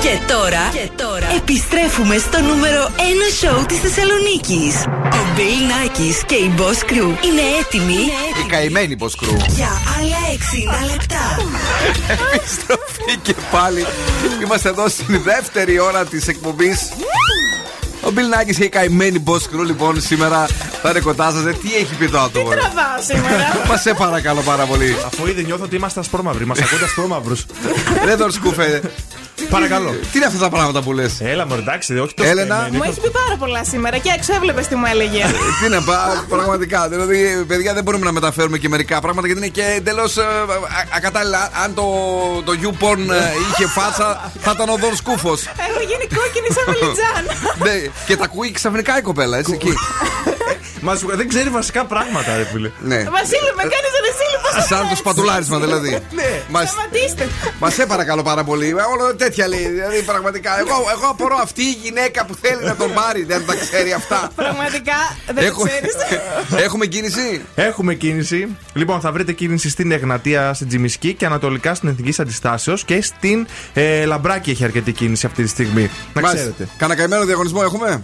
Speaker 3: Και τώρα, και τώρα επιστρέφουμε στο νούμερο 1 σοου της Θεσσαλονίκης. Ο Bill Nackis και η Boss Crew είναι έτοιμοι
Speaker 1: Η καημένη πως κρού.
Speaker 3: για άλλα 60 λεπτά.
Speaker 1: Επιστροφή και πάλι. Είμαστε εδώ στην δεύτερη ώρα της εκπομπής. Ο Μπιλ Νάκης και η καημένη boss crew λοιπόν σήμερα θα είναι κοντά σα. Τι έχει πει το άτομο. ρε;
Speaker 5: Τραβάω σήμερα;
Speaker 1: Μα σε παρακαλώ πάρα πολύ.
Speaker 4: Αφού ήδη νιώθω ότι είμαστε ασπρόμαυροι. Μας ακούτε ασπρόμαυρους.
Speaker 1: Δεν τον σκούφε.
Speaker 4: Παρακαλώ.
Speaker 1: Τι είναι αυτά τα πράγματα που λες;
Speaker 4: Έλα, μου εντάξει, όχι τόσο.
Speaker 1: Έλενα.
Speaker 4: καημένη.
Speaker 5: Μου έχεις πει πάρα πολλά σήμερα και έξω έβλεπες τι μου έλεγε.
Speaker 1: Τι να πά, πραγματικά. Δηλαδή, παιδιά, δεν μπορούμε να μεταφέρουμε και μερικά πράγματα γιατί είναι και εντελώς ακατάλληλα. Αν το, το YouPorn ε, είχε φάτσα, θα ήταν ο Δον Σκούφος.
Speaker 5: Έχω γίνει κόκκινη σαν βελιτζάν.
Speaker 1: ναι, και τα ακούει ξαφνικά η κοπέλα, έτσι εκεί.
Speaker 4: Μα δεν ξέρει βασικά πράγματα, ρε φίλε.
Speaker 1: ναι.
Speaker 5: Βασίλη, με κάνεις ρεσίλη πώ
Speaker 1: Σαν το σπατουλάρισμα δηλαδή.
Speaker 4: Ναι.
Speaker 1: Μας,
Speaker 5: Σταματήστε.
Speaker 1: Μας σε παρακαλώ πάρα πολύ. Ε, Όλο τέτοια λέει. Δηλαδή πραγματικά. Εγώ, εγώ απορώ αυτή η γυναίκα που θέλει να τον πάρει δεν τα ξέρει αυτά.
Speaker 5: Πραγματικά δεν το
Speaker 1: Έχω-
Speaker 5: ξέρεις.
Speaker 1: Έχουμε κίνηση;
Speaker 4: Έχουμε κίνηση. Λοιπόν, θα βρείτε κίνηση στην Εγνατία, στην Τζιμισκή και ανατολικά στην Εθνική Αντιστάσεως και στην ε, Λαμπράκη έχει αρκετή κίνηση αυτή τη στιγμή. Να
Speaker 1: Μας-
Speaker 4: ξέρετε.
Speaker 1: Κανένα καημένο διαγωνισμό έχουμε;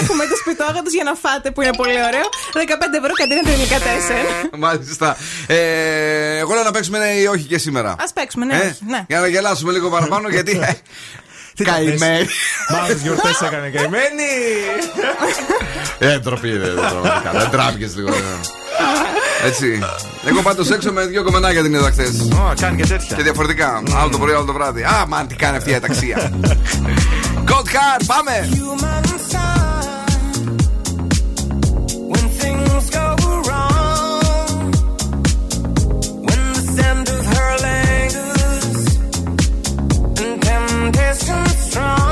Speaker 5: Έχουμε τους σπιτόγατου για να φάτε που είναι πολύ ωραίο. 15 ευρώ καντίνα τελικά 4.
Speaker 1: Μάλιστα. Ε, εγώ λέω να παίξουμε ναι ή όχι και σήμερα.
Speaker 5: Α παίξουμε, ναι,
Speaker 1: Ε,
Speaker 5: όχι, ναι.
Speaker 1: Για να γελάσουμε λίγο παραπάνω γιατί. ε,
Speaker 4: Τι θα
Speaker 1: Καημένη.
Speaker 4: Μάλλον γιορτές έκανε καημένη.
Speaker 1: Ε, ντροπή, ρε, πραγματικά. Δεν τράπηκε λίγο. ε. Έτσι. Εγώ πάντως έξω με δύο κομμενάκια την είδα χθες.
Speaker 4: Ω, κάνει και τέτοια.
Speaker 1: Και διαφορετικά. Άλλο το πρωί, άλλο το βράδυ. Α, μαν, τι κάνει αυτή η αταξία. Cold Hard, πάμε!
Speaker 10: It's
Speaker 2: too strong.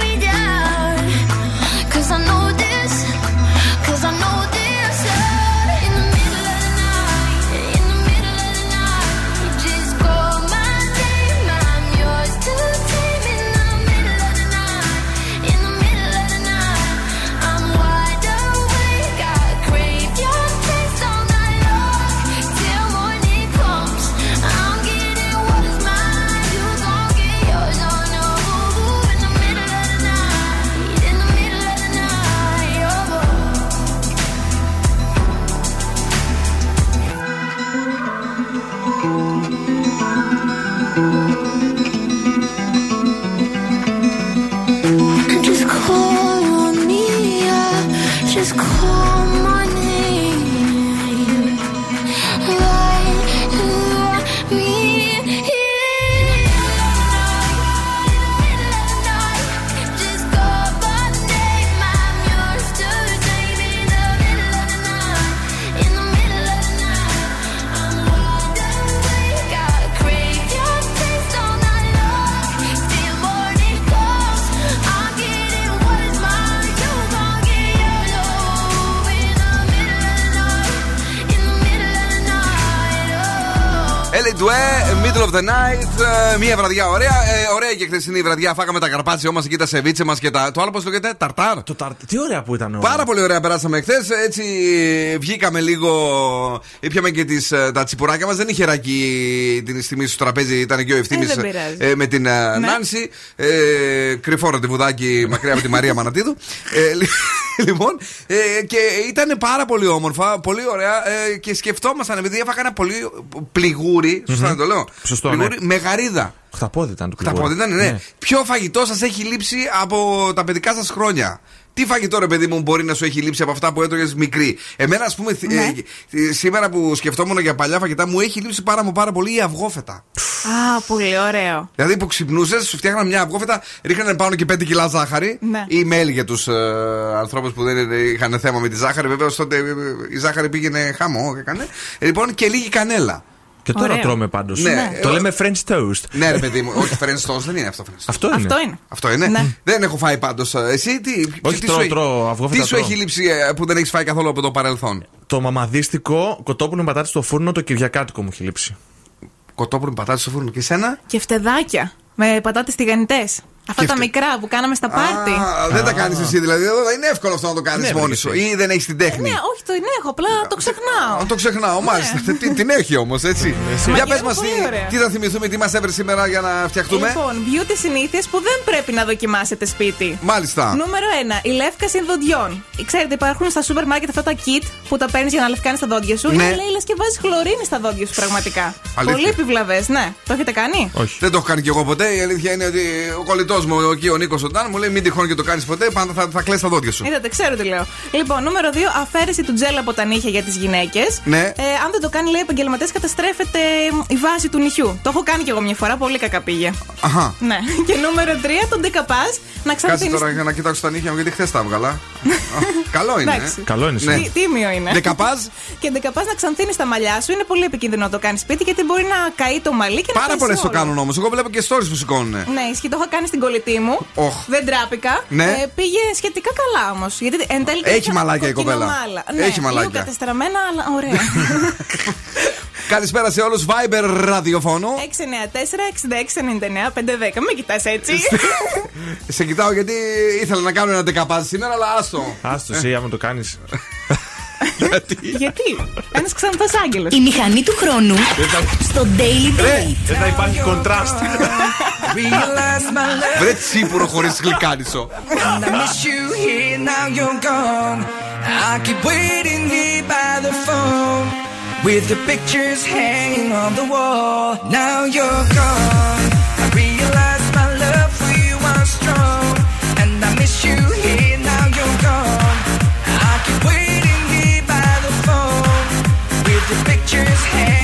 Speaker 2: of the Night.
Speaker 1: ε, Μία βραδιά ωραία. Ε, ωραία και χθεσινή βραδιά. Φάγαμε τα καρπάτσια μας εκεί, τα σεβίτσε μας και τα. Το άλλο πώς λέγεται, ταρτάρ.
Speaker 4: Το ταρτ... Τι ωραία που ήταν.
Speaker 1: Πάρα πολύ ωραία περάσαμε χθες. Έτσι βγήκαμε λίγο. Ήπιαμε και τις, ε, τα τσιπουράκια μας. Δεν είχε ράκι την στιγμή στο τραπέζι. Ήταν και ο ευθύνη
Speaker 5: Ε, δεν πειράζει.
Speaker 1: με την ε,
Speaker 5: Ναι.
Speaker 1: Νάνση. Ε, κρυφό ραντεβουδάκι μακριά από τη Μαρία Μανατίδου. Ε, λι- λοιπόν, ε, και ήταν πάρα πολύ όμορφα, πολύ ωραία. Ε, και σκεφτόμασταν, επειδή έφαγα ένα πολύ πληγούρι. Σωστά
Speaker 4: Μμμ.
Speaker 1: να το λέω.
Speaker 4: Σωστό,
Speaker 1: πληγούρι
Speaker 4: ναι.
Speaker 1: με γαρίδα.
Speaker 4: Χταπόδι ήταν το
Speaker 1: Τα
Speaker 4: κλειδί.
Speaker 1: πόδια ήταν, ναι. Ποιο φαγητό σας έχει λείψει από τα παιδικά σας χρόνια; Τι φαγητό, ρε παιδί μου, μπορεί να σου έχει λείψει από αυτά που έτρωγες μικρή; Εμένα, ας πούμε, θ-
Speaker 5: Ναι.
Speaker 1: ε, ε, σήμερα που σκεφτόμουν για παλιά φαγητά, μου έχει λείψει πάρα, μου πάρα πολύ η αυγόφετα.
Speaker 5: Α, πολύ ωραίο.
Speaker 1: Δηλαδή που ξυπνούσες, σου φτιάχναν μια αυγόφετα, ρίχνανε πάνω και 5 κιλά ζάχαρη
Speaker 5: Ναι.
Speaker 1: ή μέλι για τους ε, ανθρώπους που δεν είχαν θέμα με τη ζάχαρη. Βεβαίω τότε ε, η ζάχαρη πήγαινε χαμό, έκανε. Ε, λοιπόν, και λίγη κανέλα.
Speaker 4: Και τώρα
Speaker 5: Ωραίο.
Speaker 4: τρώμε πάντως.
Speaker 1: Ναι.
Speaker 4: Το λέμε French toast.
Speaker 1: Ναι, ρε παιδί μου, όχι French toast, δεν είναι αυτό. French toast.
Speaker 4: Αυτό είναι.
Speaker 5: Αυτό είναι.
Speaker 1: Αυτό είναι.
Speaker 5: Ναι.
Speaker 1: Δεν έχω φάει πάντως. Εσύ τι.
Speaker 4: Όχι,
Speaker 1: τι
Speaker 4: τρώω,
Speaker 1: σου έχει-
Speaker 4: τρώω, αυγόφετα
Speaker 1: Τι σου
Speaker 4: τρώω.
Speaker 1: έχει λείψει ε, που δεν έχεις φάει καθόλου από το παρελθόν;
Speaker 4: Το μαμαδίστικο κοτόπουλο με πατάτες στο φούρνο το Κυριακάτικο μου έχει λείψει.
Speaker 1: Κοτόπουλο πατάτες στο φούρνο και εσένα;
Speaker 5: Και φτεδάκια. Με πατάτες τηγανιτές. Αυτά
Speaker 1: Και
Speaker 5: τα
Speaker 1: φτε-
Speaker 5: μικρά που κάναμε στα πάρτι.
Speaker 1: Α, δεν τα κάνεις εσύ δηλαδή. Εδώ είναι εύκολο αυτό να το κάνεις
Speaker 4: Ναι,
Speaker 1: μόνη
Speaker 4: βρε,
Speaker 1: σου.
Speaker 4: εσύ.
Speaker 1: Ή δεν έχεις την τέχνη.
Speaker 5: Ναι, όχι, το είναι έχω, απλά το ξεχνάω.
Speaker 1: Α, Το ξεχνάω, μάλιστα. Τι- Την έχει όμως, έτσι. Για
Speaker 5: Μαγειρεύω
Speaker 1: πες μας
Speaker 5: πολύ ωραία.
Speaker 1: τι θα θυμηθούμε, τι μας έβρε σήμερα για να φτιαχτούμε;
Speaker 5: Λοιπόν, beauty συνήθειες που δεν πρέπει να δοκιμάσετε σπίτι.
Speaker 1: Μάλιστα.
Speaker 5: Νούμερο 1. Η λεύκαση δοντιών. Ξέρετε, υπάρχουν στα σούπερ μάρκετ αυτά τα kit που τα παίρνεις για να λευκάνεις τα δόντια σου.
Speaker 1: Ναι.
Speaker 5: Είναι λέει λες και βάζεις χλωρίνη στα δόντια σου πραγματικά.
Speaker 1: Αλήθεια.
Speaker 5: Πολύ επιβλαβές, ναι. Το έχετε κάνει;
Speaker 4: Όχι.
Speaker 1: Δεν το έχω κάνει κι εγώ ποτέ. Η αλήθεια είναι ότι ο κολλητός μου εκεί, ο Νίκος Οντάν, μου λέει μην τυχόν και το κάνεις ποτέ. Πάντα θα, θα κλέσει τα δόντια σου.
Speaker 5: Είδατε, ξέρω τι λέω. Λοιπόν, νούμερο 2. Αφαίρεση του τζέλ από τα νύχια για τις γυναίκες.
Speaker 1: Ναι.
Speaker 5: Ε, αν δεν το κάνει, λέει επαγγελματές, καταστρέφεται η βάση του νυχιού. Το έχω κάνει κι εγώ μια φορά, πολύ κακά πήγε.
Speaker 1: Αχα.
Speaker 5: Ναι. Και νούμερο 3. Τον δεκαπά να
Speaker 1: Κάτσε
Speaker 5: ξαναθύνει.
Speaker 1: τώρα για να κοιτάξω τα νύχια μου γιατί χθες τα έβγαλα. Α, Καλό είναι.
Speaker 5: Εντάξει.
Speaker 1: ε.
Speaker 4: Καλό είναι
Speaker 1: Ναι.
Speaker 4: σήμερα.
Speaker 5: Τίμιο είναι.
Speaker 1: Δεκαπάζ.
Speaker 5: Και δεκαπά να ξανθύνεις τα μαλλιά σου είναι πολύ επικίνδυνο να το κάνεις σπίτι γιατί μπορεί να καεί το μαλλί και να
Speaker 1: Πάρα
Speaker 5: πέσει
Speaker 1: πολλές το
Speaker 5: όλο.
Speaker 1: κάνουν όμως. Εγώ βλέπω και stories που σηκώνουν.
Speaker 5: Ναι, ισχύει, το είχα κάνει στην κολλητή μου.
Speaker 1: Οχ.
Speaker 5: Δεν τράπηκα.
Speaker 1: Ναι.
Speaker 5: Ε, πήγε σχετικά καλά όμως. Γιατί εν τέλει.
Speaker 1: Έχει
Speaker 5: είχε
Speaker 1: μαλάκια η κοπέλα.
Speaker 5: κοκκινομάλα. Ναι,
Speaker 1: Έχει μαλάκια.
Speaker 5: Λίγο κατεστραμμένα, αλλά ωραία.
Speaker 1: Καλησπέρα σε όλους. Viber ραδιοφώνου.
Speaker 5: 694-6699-510. Μην κοιτάς έτσι.
Speaker 1: Σε κοιτάω γιατί ήθελα να κάνω ένα δεκαπάζ σήμερα, αλλά άστο.
Speaker 4: Άστο, εσύ άμα το κάνεις.
Speaker 5: Γιατί; Γιατί; Ένας ξανθός άγγελος.
Speaker 3: Η μηχανή του χρόνου στο Daily Beat.
Speaker 4: Δεν θα υπάρχει κοντράστ.
Speaker 1: Βρε τσίπουρο
Speaker 13: χωρίς his head.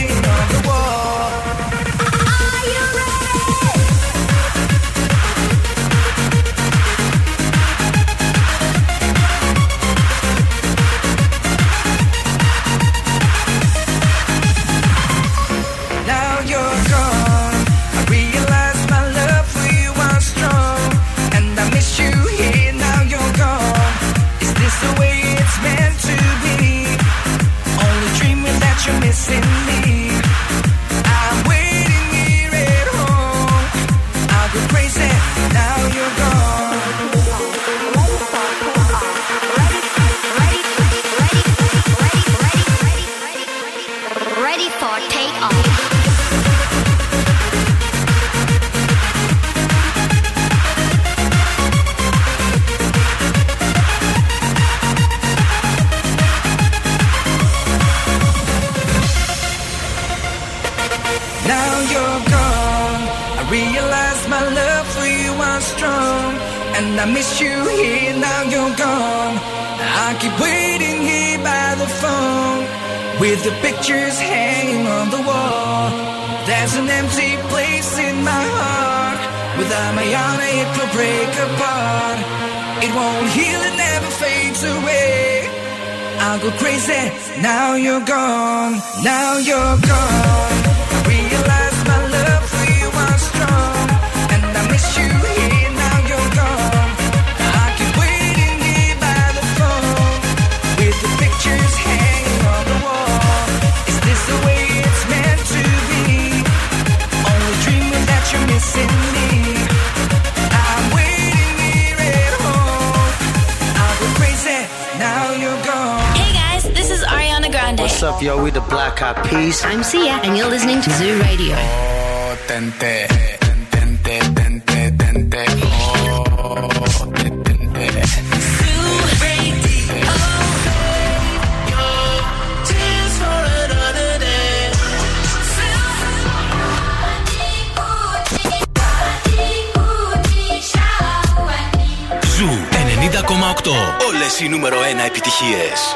Speaker 13: With the pictures hanging on the wall. There's an empty place in my heart. Without my honor, it will break apart. It won't heal, it never fades away. I'll go crazy. Now you're gone. Now you're gone.
Speaker 21: What's up, yo? We the Black Eyed Peas.
Speaker 22: I'm Sia, and you're listening to Zoo Radio.
Speaker 21: Tente, tente, tente, tente. Oh, tente.
Speaker 6: Ζου 90,8. Όλες οι νούμερο 1 επιτυχίες.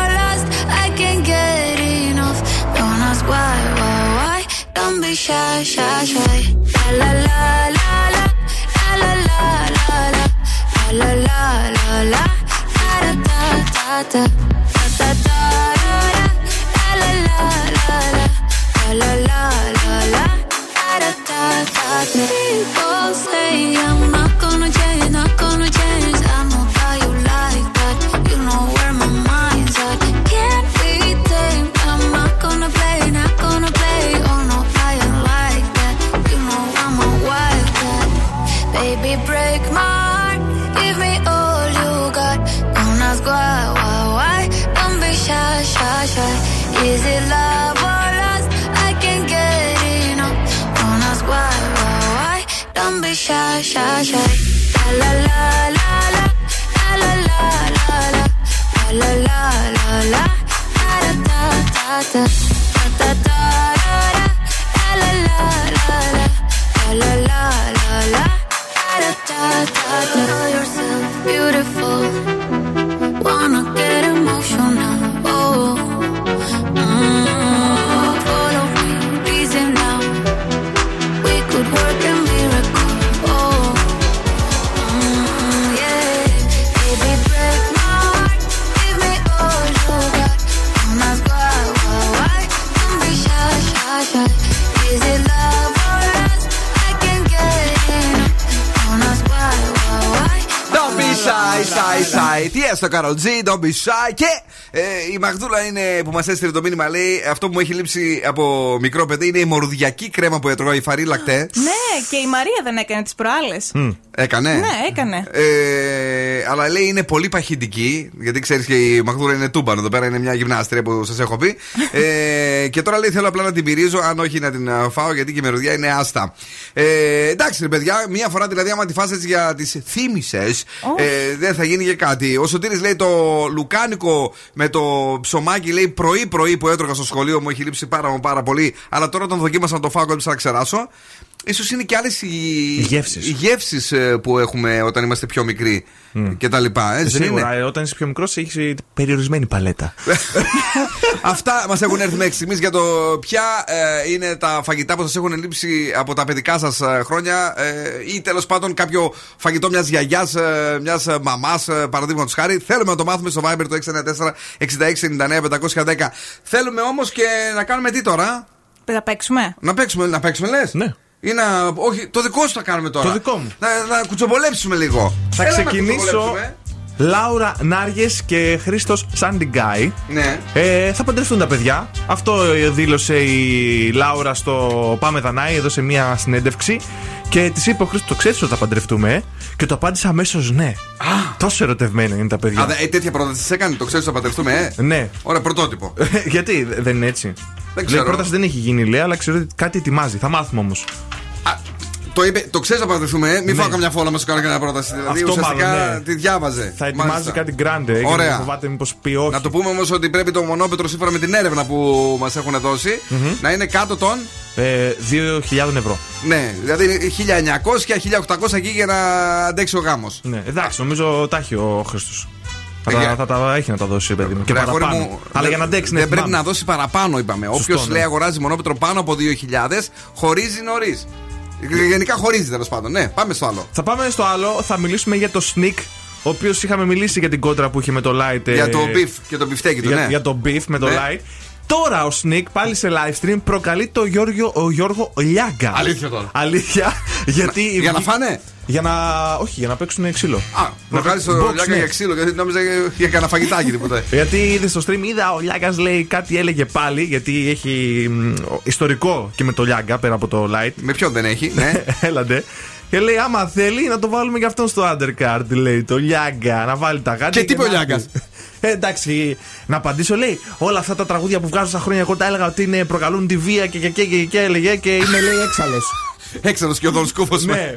Speaker 19: Don't be shy, shy, shy. La la la la la, la la la la la, la la la la, da da da da da, da da da da, la la la la, la la la la, da da da da. People say I'm not gonna change.
Speaker 1: Τι έστω, Καροτζή, τον Μπισά και ε, η Μαγδούλα είναι που μας έστειλε το μήνυμα. Λέει αυτό που μου έχει λείψει από μικρό παιδί είναι η μορουδιακή κρέμα που έτρωγα, η φαρί λακτέ.
Speaker 5: Ναι, και η Μαρία δεν έκανε τις προάλλες.
Speaker 1: Έκανε.
Speaker 5: Ναι, έκανε.
Speaker 1: Ε, αλλά λέει είναι πολύ παχυντική. Γιατί ξέρεις και η Μαγδούρα είναι τούμπαν. Εδώ πέρα είναι μια γυμνάστρια που σας έχω πει. ε, και τώρα λέει θέλω απλά να την πυρίζω. Αν όχι να την α, φάω γιατί και η μυρωδιά είναι άστα. Ε, εντάξει, ρε παιδιά, μία φορά δηλαδή άμα τη φάσει για τις θύμησες, ε, δεν θα γίνει και κάτι. Ο Σωτήρης λέει το λουκάνικο με το ψωμάκι λέει πρωί-πρωί που έτρωγα στο σχολείο μου έχει λείψει πάρα, μου πάρα πολύ. Αλλά τώρα τον δοκίμασα να το φάω, έπεισα να ξεράσω. Ίσως είναι και άλλες οι,
Speaker 4: Οι γεύσεις.
Speaker 1: οι γεύσεις, ε, που έχουμε όταν είμαστε πιο μικροί και τα λοιπά. Ε, δεν
Speaker 4: Σίγουρα,
Speaker 1: είναι;
Speaker 4: ε, όταν είσαι πιο μικρός, έχεις περιορισμένη παλέτα.
Speaker 1: Αυτά μας έχουν έρθει μέχρι στιγμής για το ποια ε, είναι τα φαγητά που σας έχουν λείψει από τα παιδικά σας χρόνια ε, ή τέλος πάντων κάποιο φαγητό μιας γιαγιάς, ε, μιας μαμάς, ε, παραδείγματος χάρη. Θέλουμε να το μάθουμε στο Viber το 694 6699 510. Θέλουμε όμως και να κάνουμε τι τώρα;
Speaker 5: Θα παίξουμε.
Speaker 1: Να παίξουμε, να παίξουμε λες;
Speaker 4: Ναι.
Speaker 1: Ή να. Όχι, το δικό σου θα κάνουμε τώρα.
Speaker 4: Το δικό μου.
Speaker 1: Να, να κουτσομπολέψουμε λίγο.
Speaker 4: Θα
Speaker 1: Έλα να
Speaker 4: ξεκινήσω.
Speaker 1: Κουτσομπολέψουμε.
Speaker 4: Λάουρα Νάριε και Χρήστος Σαντιγκάη.
Speaker 1: Ναι.
Speaker 4: Ε, θα παντρευτούν τα παιδιά. Αυτό ε, δήλωσε η Λάουρα στο Πάμε Δανάη, έδωσε μία συνέντευξη. Και της είπε ο Χρήστος: Το ξέρεις ότι θα παντρευτούμε. ε;» Και το απάντησε αμέσως ναι. Τόσο ερωτευμένα είναι τα παιδιά.
Speaker 1: Α, δε- ε, τέτοια πρόταση της έκανε, το ξέρεις ότι θα παντρευτούμε, ε;
Speaker 4: Ναι.
Speaker 1: Ωραία, πρωτότυπο.
Speaker 4: Γιατί δεν είναι έτσι.
Speaker 1: Δεν
Speaker 4: Λέει,
Speaker 1: ξέρω.
Speaker 4: η πρόταση δεν έχει γίνει, λέει, αλλά ξέρω ότι κάτι ετοιμάζει. Θα μάθουμε όμως.
Speaker 1: Το, είπε, το ξέρεις να παντρευτούμε, ε; Μην
Speaker 4: Ναι.
Speaker 1: φάω καμιά φόλα μα σου κάνω κανένα πρόταση. Δηλαδή
Speaker 4: Αυτό
Speaker 1: ουσιαστικά
Speaker 4: μάλλον, ναι.
Speaker 1: τη διάβαζε.
Speaker 4: Θα ετοιμάζει
Speaker 1: Μάλιστα.
Speaker 4: κάτι γκράντε. ε,
Speaker 1: Ωραία.
Speaker 4: γιατί Φοβάται μήπως πει όχι.
Speaker 1: Να το πούμε όμως ότι πρέπει το μονόπετρο σύμφωνα με την έρευνα που μας έχουν δώσει
Speaker 4: Μμμ.
Speaker 1: να είναι κάτω των.
Speaker 4: Ε, 2.000 ευρώ.
Speaker 1: Ναι, δηλαδή 1900-1800 εκεί για να αντέξει ο γάμος.
Speaker 4: Ναι, εντάξει, νομίζω τα έχει ο Χρήστος. Θα,
Speaker 1: Ε,
Speaker 4: τα- θα τα έχει να τα δώσει, παιδί μου. Και
Speaker 1: Ρε, αγόρι
Speaker 4: παραπάνω.
Speaker 1: μου,
Speaker 4: Αλλά
Speaker 1: δεν-
Speaker 4: για να αντέξει, ναι,
Speaker 1: Δεν πρέπει
Speaker 4: θυμάμαι.
Speaker 1: να δώσει παραπάνω, είπαμε.
Speaker 4: Σωστό,
Speaker 1: Όποιος
Speaker 4: ναι.
Speaker 1: λέει αγοράζει μονόπετρο πάνω από 2.000, χωρίζει νωρίς. Γενικά χωρίζει τέλος πάντων. Ναι, πάμε στο άλλο.
Speaker 4: Θα πάμε στο άλλο, θα μιλήσουμε για το Sneak. Ο οποίος είχαμε μιλήσει για την κόντρα που είχε με το Light. ε,
Speaker 1: Για το beef και το μπιφτέκι του,
Speaker 4: για,
Speaker 1: ναι.
Speaker 4: για το beef με το
Speaker 1: Ναι.
Speaker 4: Light. Τώρα ο Sneak πάλι σε live stream προκαλεί το Γιώργο, ο Γιώργο Λιάγκα.
Speaker 1: Αλήθεια τώρα.
Speaker 4: Αλήθεια. γιατί
Speaker 1: Για να φάνε;
Speaker 4: Για να. Όχι, για να παίξουν ξύλο.
Speaker 1: Α, να κάνει το
Speaker 4: Box,
Speaker 1: λιάκα
Speaker 4: ναι.
Speaker 1: για ξύλο, γιατί νόμιζα για κανένα φαγητάκι τίποτα.
Speaker 4: Γιατί είδε στο stream, είδα ο Λιάγκας λέει κάτι έλεγε πάλι, γιατί έχει μ, ιστορικό και με το Λιάγκα πέρα από το Light.
Speaker 1: Με ποιον δεν έχει, ναι.
Speaker 4: Έλαντε. Και λέει, άμα θέλει να το βάλουμε και αυτόν στο undercard, λέει το Λιάγκα, να βάλει τα γάτια.
Speaker 1: Και τι είπε ο
Speaker 4: να
Speaker 1: Λιάγκας;
Speaker 4: πει. Ε, εντάξει, να απαντήσω, λέει, όλα αυτά τα τραγούδια που βγάζω στα χρόνια, εγώ τα έλεγα ότι είναι, προκαλούν τη βία και, και, και, και, και έλεγε και είμαι, λέει, έξαλλο.
Speaker 1: Έξαλλος και ο Δον Σκούφος.
Speaker 4: Ναι.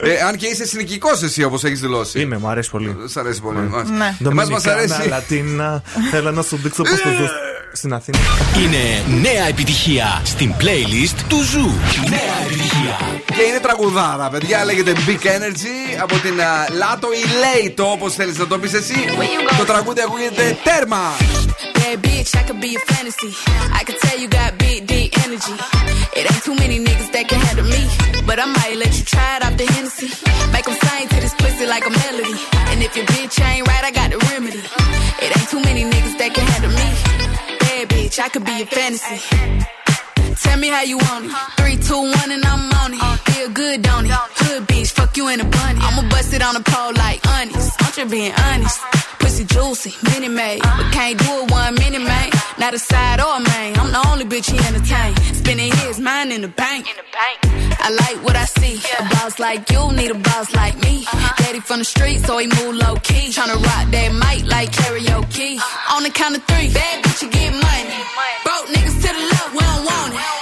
Speaker 1: Ε, αν και είσαι συνοικικός εσύ όπως έχεις δηλώσει.
Speaker 4: Είμαι, μου αρέσει πολύ.
Speaker 1: Σ' αρέσει πολύ.
Speaker 5: Ναι.
Speaker 1: Εμάς μας
Speaker 4: Ντομινικάνα,
Speaker 1: αρέσει.
Speaker 4: Λατίνα, θέλω να σου δείξω πώς το ζω στην Αθήνα.
Speaker 6: Είναι νέα επιτυχία στην playlist του Zoo. Νέα επιτυχία.
Speaker 1: Και είναι τραγουδάρα, παιδιά. Λέγεται Big Energy από την α, Latto ή Λέιτο, όπως θέλεις να το πει εσύ. Το τραγούδι ακούγεται τέρμα.
Speaker 23: Bad bitch, I could be a fantasy. I could tell you got big, deep energy. It ain't too many niggas that can handle me. But I might let you try it off the Hennessy. Make 'em sing to this pussy like a melody. And if your bitch ain't right, I got the remedy. It ain't too many niggas that can handle me. Bitch, I could be a fantasy. Tell me how you want it. Three, two, one, and I'm on it. Feel good, don't it? Hood bitch, fuck you in a bunny. I'ma bust it on the pole like honest. I'm just being honest. Pussy juicy, mini made. But can't do it one minute, man. Not a side or a main. I'm the only bitch he entertain. Spending his mind in the bank. In the bank. I like what I see. A boss like you need a boss like me. Uh-huh. Daddy from the street, so he move low key. Tryna rock that mic like karaoke. Uh-huh. On the count of three, bad bitch, you get money. Broke niggas to the left, we don't want it.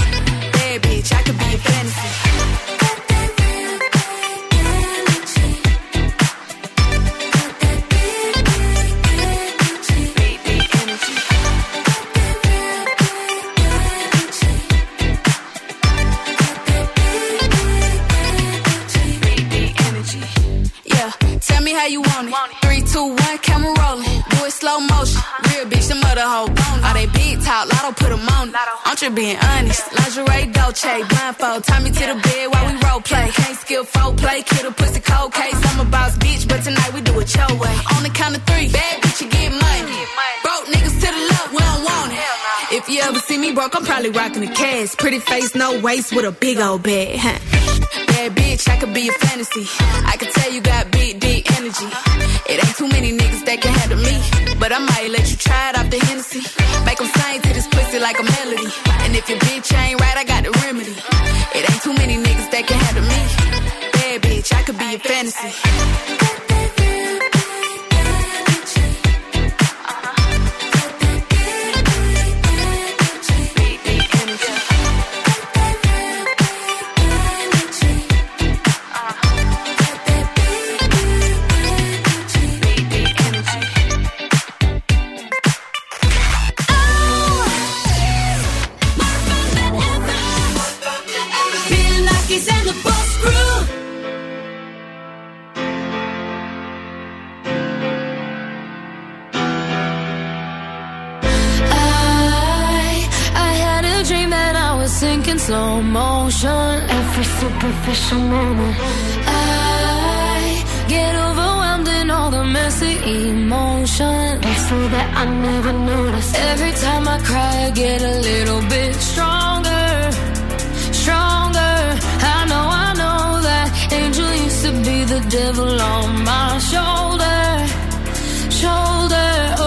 Speaker 23: It. Being honest. Lingerie, Dolce, blindfold. Tie me to the bed while we role play. Can't skill folk play, kid a pussy cold case. I'm a boss bitch, but tonight we do it your way. On the count of three, bad bitch, you get money. Broke niggas to the left, we don't want it. If you ever see me broke, I'm probably rocking a cash. Pretty face, no waist, with a big old bag. Huh. Bad bitch, I could be a fantasy. I could tell you got big, deep energy. It ain't too many niggas that can handle me. But I might let you try it off the Hennessy. Make 'em sing to this pussy like a melody. If your bitch ain't right, I got the remedy. It ain't too many niggas that can handle me. Bad bitch, I could be a fantasy.
Speaker 19: Was sinking slow motion. Every superficial moment. I get overwhelmed in all the messy emotion. emotions. So that I never notice. Every time I cry, I get a little bit stronger, stronger. I know, I know that angel used to be the devil on my shoulder, shoulder.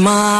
Speaker 19: My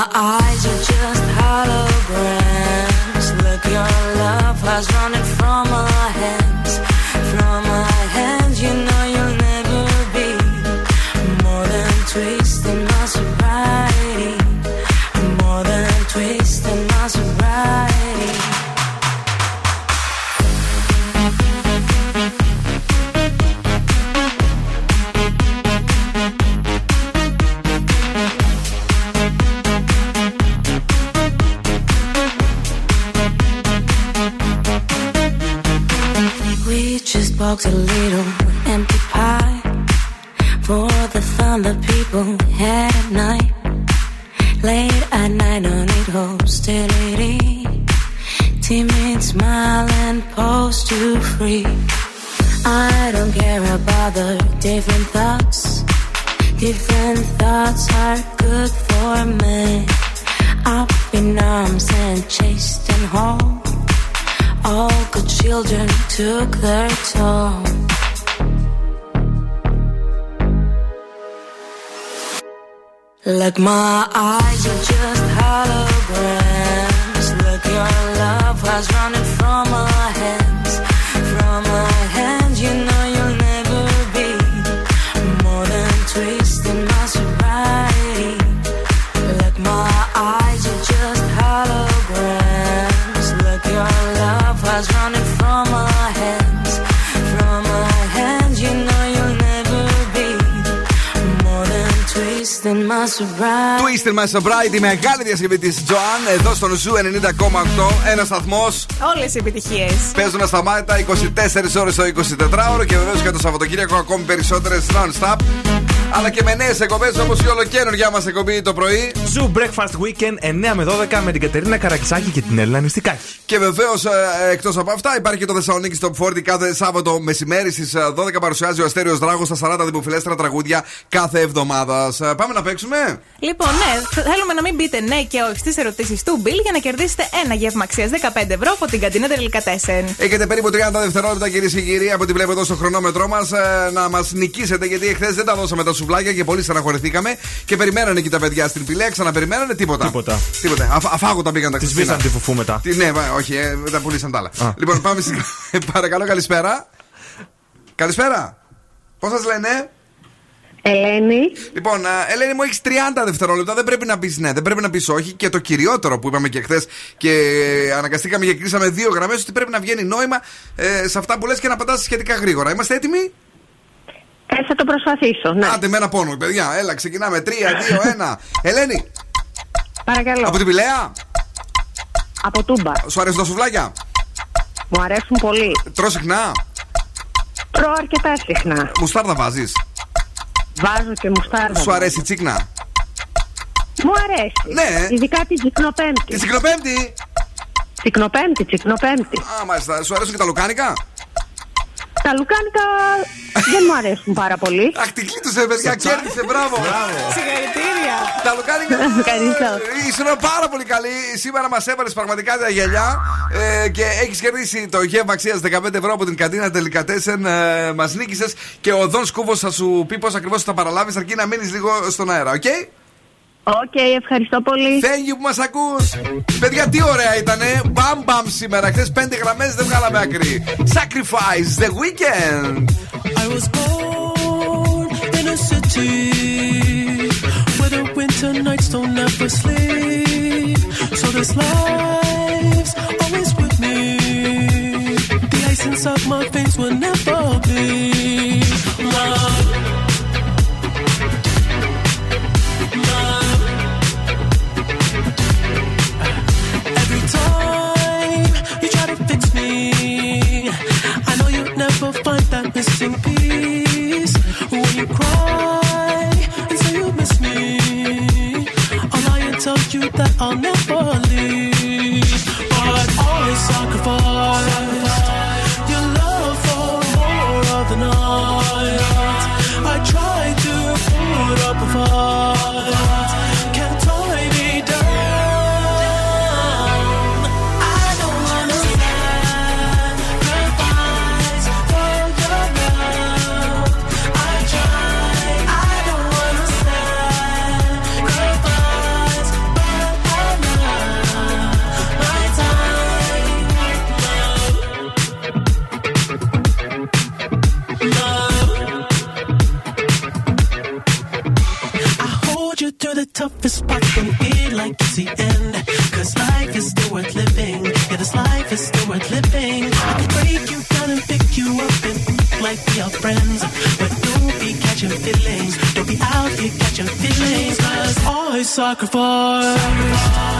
Speaker 19: sobriety.
Speaker 1: Twisted My Sobriety, μεγάλη διασκευή της Joan εδώ στον Zoo 90,8. Ένας σταθμός.
Speaker 5: Όλες οι επιτυχίες.
Speaker 1: Παίζουν ασταμάτητα 24 ώρες το 24ωρο και βεβαίως και το Σαββατοκύριακο ακόμη περισσότερες non-stop. Αλλά και με νέες εκπομπές όπως η ολοκαίνουργιά μας εκπομπή το πρωί.
Speaker 4: Zoo Breakfast Weekend 9 με 12 με την Κατερίνα Καρακισάκη και την Έλληνα Νηστικάκη.
Speaker 1: Και βεβαίως εκτός από αυτά υπάρχει και το Θεσσαλονίκη Top 40 κάθε Σάββατο μεσημέρι στις 12 παρουσιάζει ο Αστέριος Δράγος στα 40 δημοφιλέστερα τραγούδια κάθε εβδομάδας. Ε, Πάμε να παίξουμε.
Speaker 5: Λοιπόν, ναι, θέλουμε να μην μπείτε ναι και όχι στις ερωτήσεις του Bill για να κερδίσετε ένα γεύμα αξίας 15 ευρώ από την καντίνα Τελικατέσεν.
Speaker 1: Έχετε περίπου 30 δευτερόλεπτα κυρίες και κύριοι από ό,τι βλέπω εδώ στο χρονόμετρό μας να μας νικήσετε γιατί εχθές δεν τα δώσαμε τα σουβλάκια και πολύ στεναχωρηθήκαμε και περιμένανε εκεί τα παιδιά στην πηλέα. Ξαναπεριμένανε τίποτα.
Speaker 4: Τίποτα.
Speaker 1: Τίποτα. Αφ, αφάγωτα πήγαν τα
Speaker 4: Τη
Speaker 1: Χριστίνα.
Speaker 4: σβήσαν τη φουφού μετά.
Speaker 1: Τι, ναι, βα- όχι, ε, δεν τα πουλήσαν τα άλλα. Λοιπόν, πάμε στην. Παρακαλώ, καλησπέρα. Καλησπέρα. Πώς σας λένε,
Speaker 16: Ελένη.
Speaker 1: Λοιπόν, α, Ελένη μου, έχεις 30 δευτερόλεπτα. Δεν πρέπει να πεις ναι, δεν πρέπει να πεις όχι. Και το κυριότερο που είπαμε και χθες και αναγκαστήκαμε και κλείσαμε δύο γραμμές, ότι πρέπει να βγαίνει νόημα ε, σε αυτά που λες και να πατά σχετικά γρήγορα. Είμαστε έτοιμοι;
Speaker 16: Ε, θα το προσπαθήσω, ναι.
Speaker 1: Άντε με ένα πόνο, παιδιά. Έλα, ξεκινάμε. 3, 2, 1. Ελένη,
Speaker 16: Παρακαλώ.
Speaker 1: από την Πηλαία.
Speaker 16: Από τούμπα.
Speaker 1: Σου αρέσουν τα σουβλάκια;
Speaker 16: Μου αρέσουν πολύ.
Speaker 1: Τρώ συχνά;
Speaker 16: Τρώω αρκετά συχνά.
Speaker 1: Μουστάρδα βάζεις;
Speaker 16: Βάζω και μουστάρδα.
Speaker 1: Σου αρέσει η τσίκνα;
Speaker 16: Μου αρέσει.
Speaker 1: Ναι.
Speaker 16: Ειδικά την τσικνοπέμπτη.
Speaker 1: Τη τσικνοπέμπτη;
Speaker 16: Τσικνοπέμπτη, τσικνοπέμπτη.
Speaker 1: Α, μάλιστα. Σου αρέσουν και τα λουκάνικα;
Speaker 16: Τα λουκάνικα δεν μου αρέσουν πάρα πολύ.
Speaker 1: Αχ, την κλείτωσε, παιδιά. Κέρδισε, μπράβο.
Speaker 5: Συγχαρητήρια.
Speaker 1: Τα λουκάνικα.
Speaker 16: Ευχαριστώ.
Speaker 1: Ήσουν πάρα πολύ καλή. Σήμερα μας έβαλες πραγματικά τα γυαλιά ε, και έχεις κερδίσει το γεύμα αξίας 15 ευρώ από την καντίνα Τελικατέσεν. Ε, μας νίκησες και ο Δον Σκούφος θα σου πει πώς ακριβώς θα παραλάβεις, αρκεί να μείνεις λίγο στον αέρα, οκ;
Speaker 16: Οκ, ευχαριστώ πολύ.
Speaker 1: Thank you που μας ακούς. Παιδιά, τι ωραία ήτανε. Μπαμ μπαμ σήμερα. Χθες πέντε γραμμές δεν βγάλαμε άκρη. Sacrifice the weekend.
Speaker 6: I was born in a city where the winter nights don't ever sleep. So this life's always with me. The ice inside my veins will never bleed. Love. Love. Find that missing piece. When you cry and say you miss me, I'll lie and tell you that I'll never leave. But always sacrifice towards the end. Cause life is still worth living. Yeah, this life is still worth living. I can break you down and pick you up and like we are friends. But don't be catching feelings. Don't be out here catching feelings. Cause I sacrifice your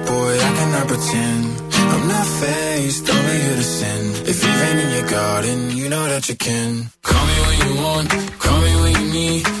Speaker 24: I pretend. I'm not faced, only here to sin. If you've in your garden, you know that you can.
Speaker 25: Call me when you want, call me when you need.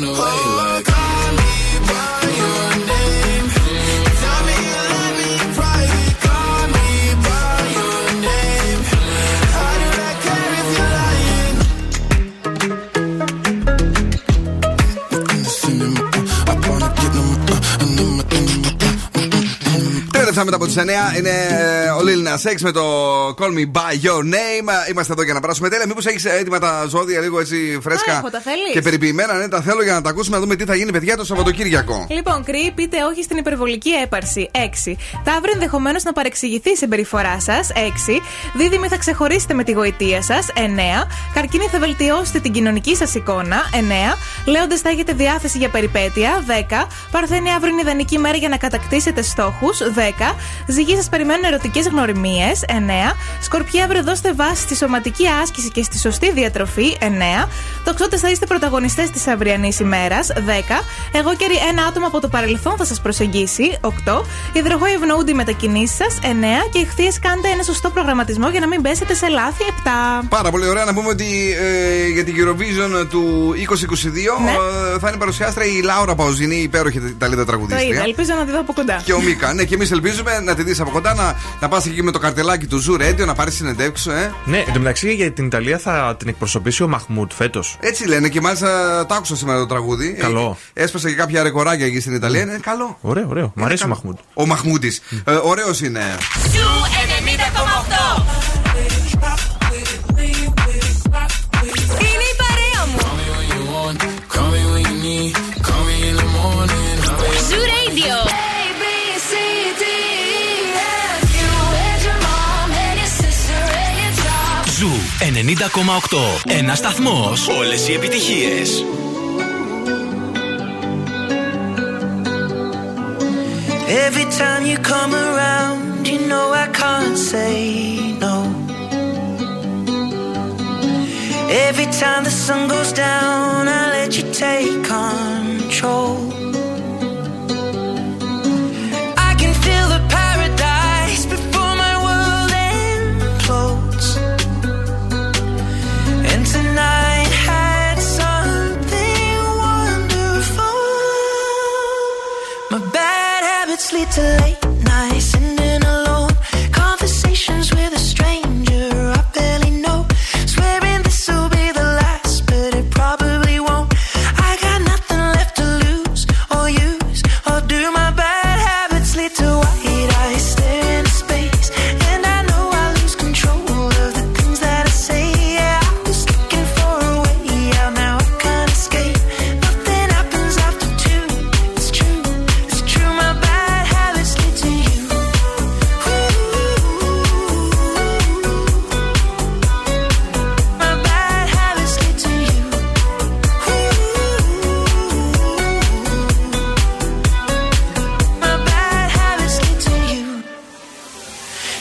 Speaker 25: the way.
Speaker 1: Τέρεψα μετά από τις 9 είναι ε, ο Lil Nas X με το Call Me By Your Name. Είμαστε εδώ για να περάσουμε τέλεια. Μήπως έχεις έτοιμα τα ζώδια λίγο έτσι φρέσκα
Speaker 5: Α, έχω, τα θέλεις;
Speaker 1: και περιποιημένα. Ναι, τα θέλω για να τα ακούσουμε να δούμε τι θα γίνει, παιδιά, το Σαββατοκύριακο.
Speaker 5: Λοιπόν, κρύη, πείτε όχι στην υπερβολική έπαρση. 6. Ταύροι ενδεχομένως να παρεξηγηθεί η συμπεριφορά σας. 6. Δίδυμοι θα ξεχωρίσετε με τη γοητεία σας. 9. Καρκίνοι θα βελτιώσετε την κοινωνική σας εικόνα. 9. Λέοντε θα έχετε διάθεση για περιπέτεια. 10. Παρθένη αύριο είναι ιδανική μέρα για να κατακτήσετε στόχους. 10. Ζυγοί σας περιμένουν ερωτικές γνωριμίες. 9. Σκορπιά αύριο δώστε βάση στη σωματική άσκηση και στη σωστή διατροφή. 9. Τοξότες θα είστε πρωταγωνιστές της αυριανής ημέρας. 10. Εγώ και ένα άτομο από το παρελθόν θα σας προσεγγίσει. 8. Υδροχόοι ευνοούνται οι μετακινήσεις σας. 9. Και ηχθείε κάντε ένα σωστό προγραμματισμό για να μην πέσετε σε λάθη. 7.
Speaker 1: Πάρα πολύ ωραία να πούμε ότι ε, για την Eurovision του 2022 ε, θα είναι παρουσιάστρια η Λάουρα Παουζίνη, η υπέροχη Ιταλίδα
Speaker 5: Το είδα,
Speaker 1: τραγουδίστρια.
Speaker 5: ελπίζω να τη δω από κοντά.
Speaker 1: Και ο Μίκα. Ναι, και εμείς ελπίζουμε ελπίζουμε να τη δεις από κοντά, να, να πας εκεί με το καρτελάκι του Zoo να πάρεις συνεντεύξει. Ε.
Speaker 4: Ναι, εν τω μεταξύ για την Ιταλία θα την εκπροσωπήσει ο Mahmood φέτος.
Speaker 1: Έτσι λένε και μάλιστα το άκουσα σήμερα το τραγούδι. Ε, καλό. Έσπασε και κάποια ρεκοράκια εκεί στην Ιταλία. Mm. Είναι καλό.
Speaker 4: Ωραίο, ωραίο. Μ' αρέσει ο Mahmood.
Speaker 1: Ο Μαχμούτη. Ε, ωραίος είναι.
Speaker 11: 90,8.
Speaker 6: Ένα σταθμό. Όλε οι επιτυχίε.
Speaker 2: Every time you come around, you know I can't say no. Every time the sun goes down, I let you take control.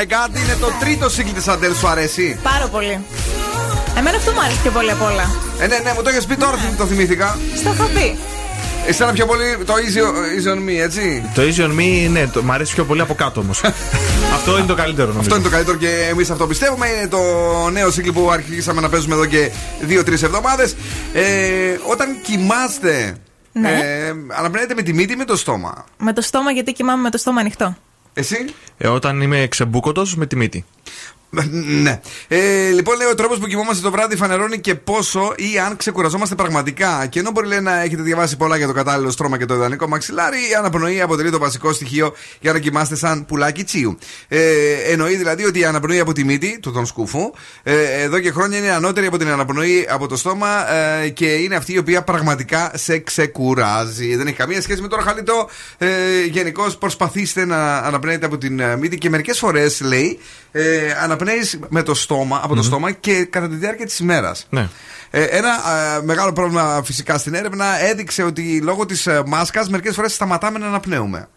Speaker 2: My god,
Speaker 1: είναι το τρίτο σύγκλι της Αντέλ, σου αρέσει;
Speaker 5: Πάρα πολύ. Εμένα αυτό μου άρεσε πιο πολύ απ' όλα.
Speaker 1: Ε, ναι, ναι, μου το έχει πει τώρα, το θυμήθηκα.
Speaker 5: Στο είχα πει.
Speaker 1: Εσένα πιο πολύ το easy, easy on me, έτσι;
Speaker 4: Το Easy on Me, ναι, το, μ' αρέσει πιο πολύ από κάτω όμως. αυτό είναι το καλύτερο νομίζω.
Speaker 1: Αυτό είναι το καλύτερο και εμείς αυτό πιστεύουμε. Είναι το νέο σύγκλι που αρχίσαμε να παίζουμε εδώ και 2-3 εβδομάδες. Ε, όταν κοιμάστε,
Speaker 5: Ναι.
Speaker 1: ε, αναπνέετε με τη μύτη ή με το στόμα;
Speaker 5: Με το στόμα, γιατί κοιμάμαι με το στόμα ανοιχτό.
Speaker 1: Εσύ;
Speaker 4: Ε, όταν είμαι ξεμπούκοτο με τη μύτη.
Speaker 1: Ναι. Ε, λοιπόν, λέει ο τρόπος που κοιμόμαστε το βράδυ φανερώνει και πόσο ή αν ξεκουραζόμαστε πραγματικά. Και ενώ μπορεί λέει, να έχετε διαβάσει πολλά για το κατάλληλο στρώμα και το ιδανικό μαξιλάρι, η αναπνοή αποτελεί το βασικό στοιχείο για να κοιμάστε σαν πουλάκι τσίου. Ε, εννοεί δηλαδή ότι η αναπνοή από τη μύτη, του τον σκούφου, ε, εδώ και χρόνια είναι ανώτερη από την αναπνοή από το στόμα ε, και είναι αυτή η οποία πραγματικά σε ξεκουράζει. Δεν έχει καμία σχέση με το ραχαλιτό. Ε, Γενικώς προσπαθήστε να αναπνέετε από την ε, μύτη και μερικές φορές λέει ε, αναπνέεις με το στόμα, από το στόμα και κατά τη διάρκεια της ημέρας.
Speaker 4: Ναι.
Speaker 1: Ε, ένα ε, μεγάλο πρόβλημα φυσικά στην έρευνα έδειξε ότι λόγω της ε, μάσκας μερικές φορές σταματάμε να αναπνέουμε.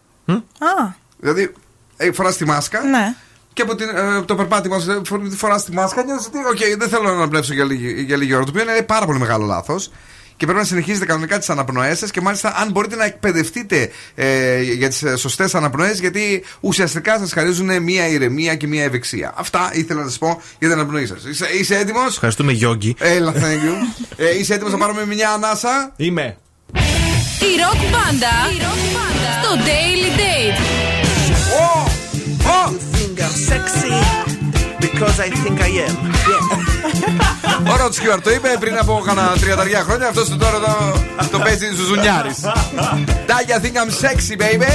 Speaker 5: Α,
Speaker 1: Δηλαδή, ε, φοράς τη μάσκα
Speaker 5: ναι.
Speaker 1: και από την, ε, το περπάτημα σου φοράς τη μάσκα νιώθεις ότι, οκ, δεν θέλω να αναπνεύσω για λίγη, για λίγη ώρα. Το οποίο είναι πάρα πολύ μεγάλο λάθος. Και πρέπει να συνεχίζετε κανονικά τις αναπνοές σας και μάλιστα αν μπορείτε να εκπαιδευτείτε ε, για τις σωστές αναπνοές, γιατί ουσιαστικά σας χαρίζουν μία ηρεμία και μία ευεξία. Αυτά ήθελα να σας πω για την αναπνοή σας. Είσαι, είσαι έτοιμος;
Speaker 4: Ευχαριστούμε, Γιώργη.
Speaker 1: Έλα, thank you. ε, είσαι έτοιμος να πάρουμε μια ανάσα;
Speaker 4: Είμαι.
Speaker 11: Η ροκ μπάντα στο Daily Date.
Speaker 1: Oh!
Speaker 26: think I'm sexy because I think I am.
Speaker 1: Ο Ροτ Στιούαρτ το είπε πριν από κανένα τριανταριά χρόνια. Αυτός το τώρα το, το παίζει Ζουζουνιάρης. Τάγια think I'm sexy, baby.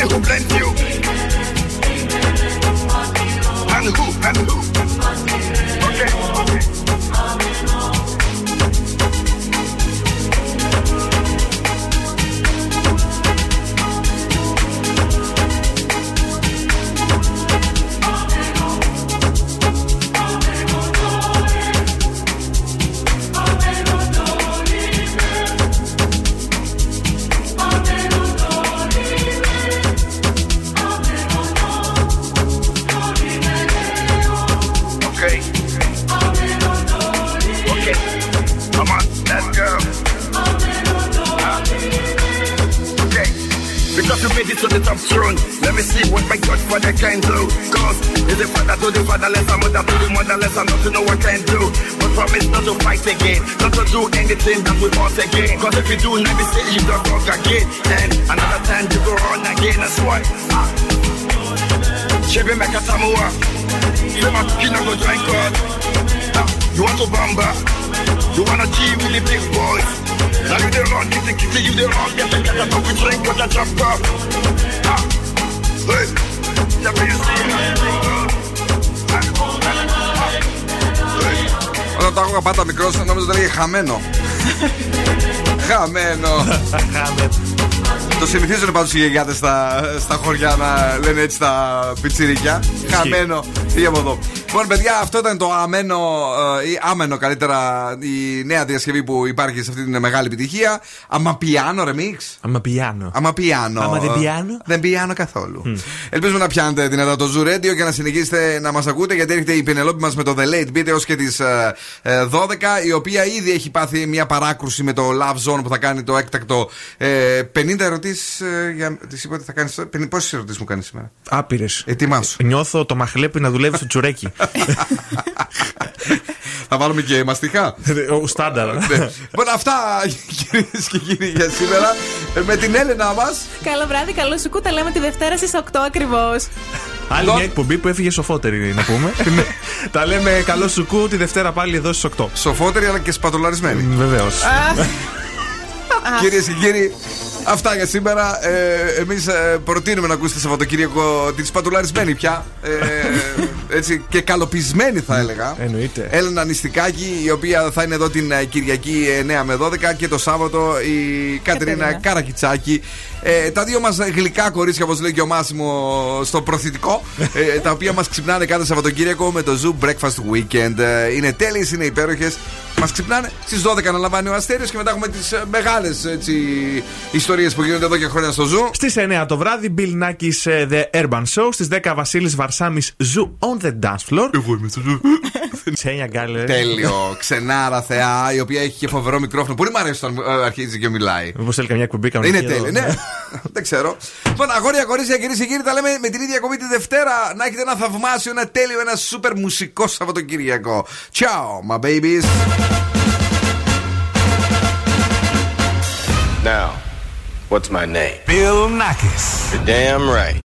Speaker 13: Me who blend you. And who, and who. Not fight again, not to do anything that we want again. Cause if you do, let me say you don't walk again. And another time you go on again, that's why. Ah. Chebe meka tamua. Say my kid go drink God. Ah, You want to bamba? You wanna G with the big boys? Now you the wrong, the kitty, you the wrong, get the get a coffee drink with a drop cup. Ah, hey, but you see how
Speaker 1: Όταν το άκουγα πάντα μικρό, νόμιζα ότι λέγε χαμένο. χαμένο. το συνηθίζουν πάντως οι γιαγιάδες στα, στα χωριά να λένε έτσι τα πιτσιρίκια. Χαμένο. Φύγε από εδώ. Λοιπόν, παιδιά, αυτό ήταν το αμένο, ε, ή άμενο καλύτερα, η νέα διασκευή που υπάρχει σε αυτή την μεγάλη επιτυχία. Αμαπιάνο remix.
Speaker 4: Αμαπιάνο.
Speaker 1: Αμαπιάνο.
Speaker 4: Άμα δεν πιάνω.
Speaker 1: Δεν πιάνω καθόλου. Ελπίζουμε να πιάνετε δυνατά το Zoo Radio και να συνεχίσετε να μας ακούτε γιατί έρχεται η Πινελόπη μας με το The Late Beat έως και τις 12, η οποία ήδη έχει πάθει μια παράκρουση με το Love Zone που θα κάνει το έκτακτο ε, 50 ερωτήσεις. για... Τη είπα ότι θα κάνεις. Πόσες ερωτήσεις μου κάνεις σήμερα;
Speaker 4: Άπειρες.
Speaker 1: Ετοιμάσου.
Speaker 4: Νιώθω το μαχλέπι να δουλεύει στο τσουρέκι.
Speaker 1: Θα βάλουμε και μαστιχά.
Speaker 4: Ο στάνταρ.
Speaker 1: Ναι. Λοιπόν, αυτά κυρίες και κύριοι για σήμερα. Ε, Με την Έλενα μας.
Speaker 5: Καλό βράδυ, καλό σου κούτα. Λέμε τη Δευτέρα στις 8 ακριβώς.
Speaker 4: Άλλη μια εκπομπή που έφυγε σοφότερη, να πούμε. Ναι. Τα λέμε καλό σου κου τη Δευτέρα πάλι εδώ στις 8.
Speaker 1: Σοφότερη αλλά και σπατολαρισμένη.
Speaker 4: Βεβαίως.
Speaker 1: Κυρίες και κύριοι, αυτά για σήμερα. Ε, Εμείς προτείνουμε να ακούσετε Σαββατοκύριακο της σπατουλαρισμένη πια. Ε, έτσι, και καλοπισμένη θα έλεγα.
Speaker 4: Εννοείται.
Speaker 1: Έλενα Νηστικάκη, η οποία θα είναι εδώ την ε, Κυριακή 9 με 12 και το Σάββατο η Κατερίνα
Speaker 5: Κατερίνα.
Speaker 1: Καρακιτσάκη. Ε, τα δύο μας γλυκά κορίτσια, όπως λέει και ο Μάσιμο στο προθητικό, ε, τα οποία μας ξυπνάνε κάθε Σαββατοκύριακο με το Zoo Breakfast Weekend. Ε, είναι τέλειες, είναι υπέροχες. Μας ξυπνάνε στις 12 να λαμβάνει ο Αστέριος και μετά έχουμε τις μεγάλες ιστορίες που γίνονται εδώ και χρόνια στο Zoo.
Speaker 4: Στις 9 το βράδυ, Bill Nackis ε, The Urban Show. Στις 10 Βασίλης Βαρσάμι Zoo on the Dance Floor.
Speaker 1: Εγώ είμαι στο Zoo.
Speaker 4: Τσένια γκάλες.
Speaker 1: Τέλειο. Ξενάρα θεά, η οποία έχει και φοβερό μικρόφωνο. Πολύ μου αρέσει όταν ε, αρχίζει και μιλάει.
Speaker 4: Μήπως θέλει καμιά εκπομπή κανονική
Speaker 1: Είναι
Speaker 4: εδώ.
Speaker 1: τέλειο, ναι. Δεν ξέρω. Λοιπόν, αγόρια, κορίτσια, κυρίες και κύριοι, τα λέμε με την ίδια κομπή τη Δευτέρα. Να έχετε ένα θαυμάσιο, ένα τέλειο, ένα σούπερ μουσικό Σαββατοκύριακο. Ciao, my babies.
Speaker 27: Now, what's my name?
Speaker 28: Bill Nackis.
Speaker 27: You're damn right.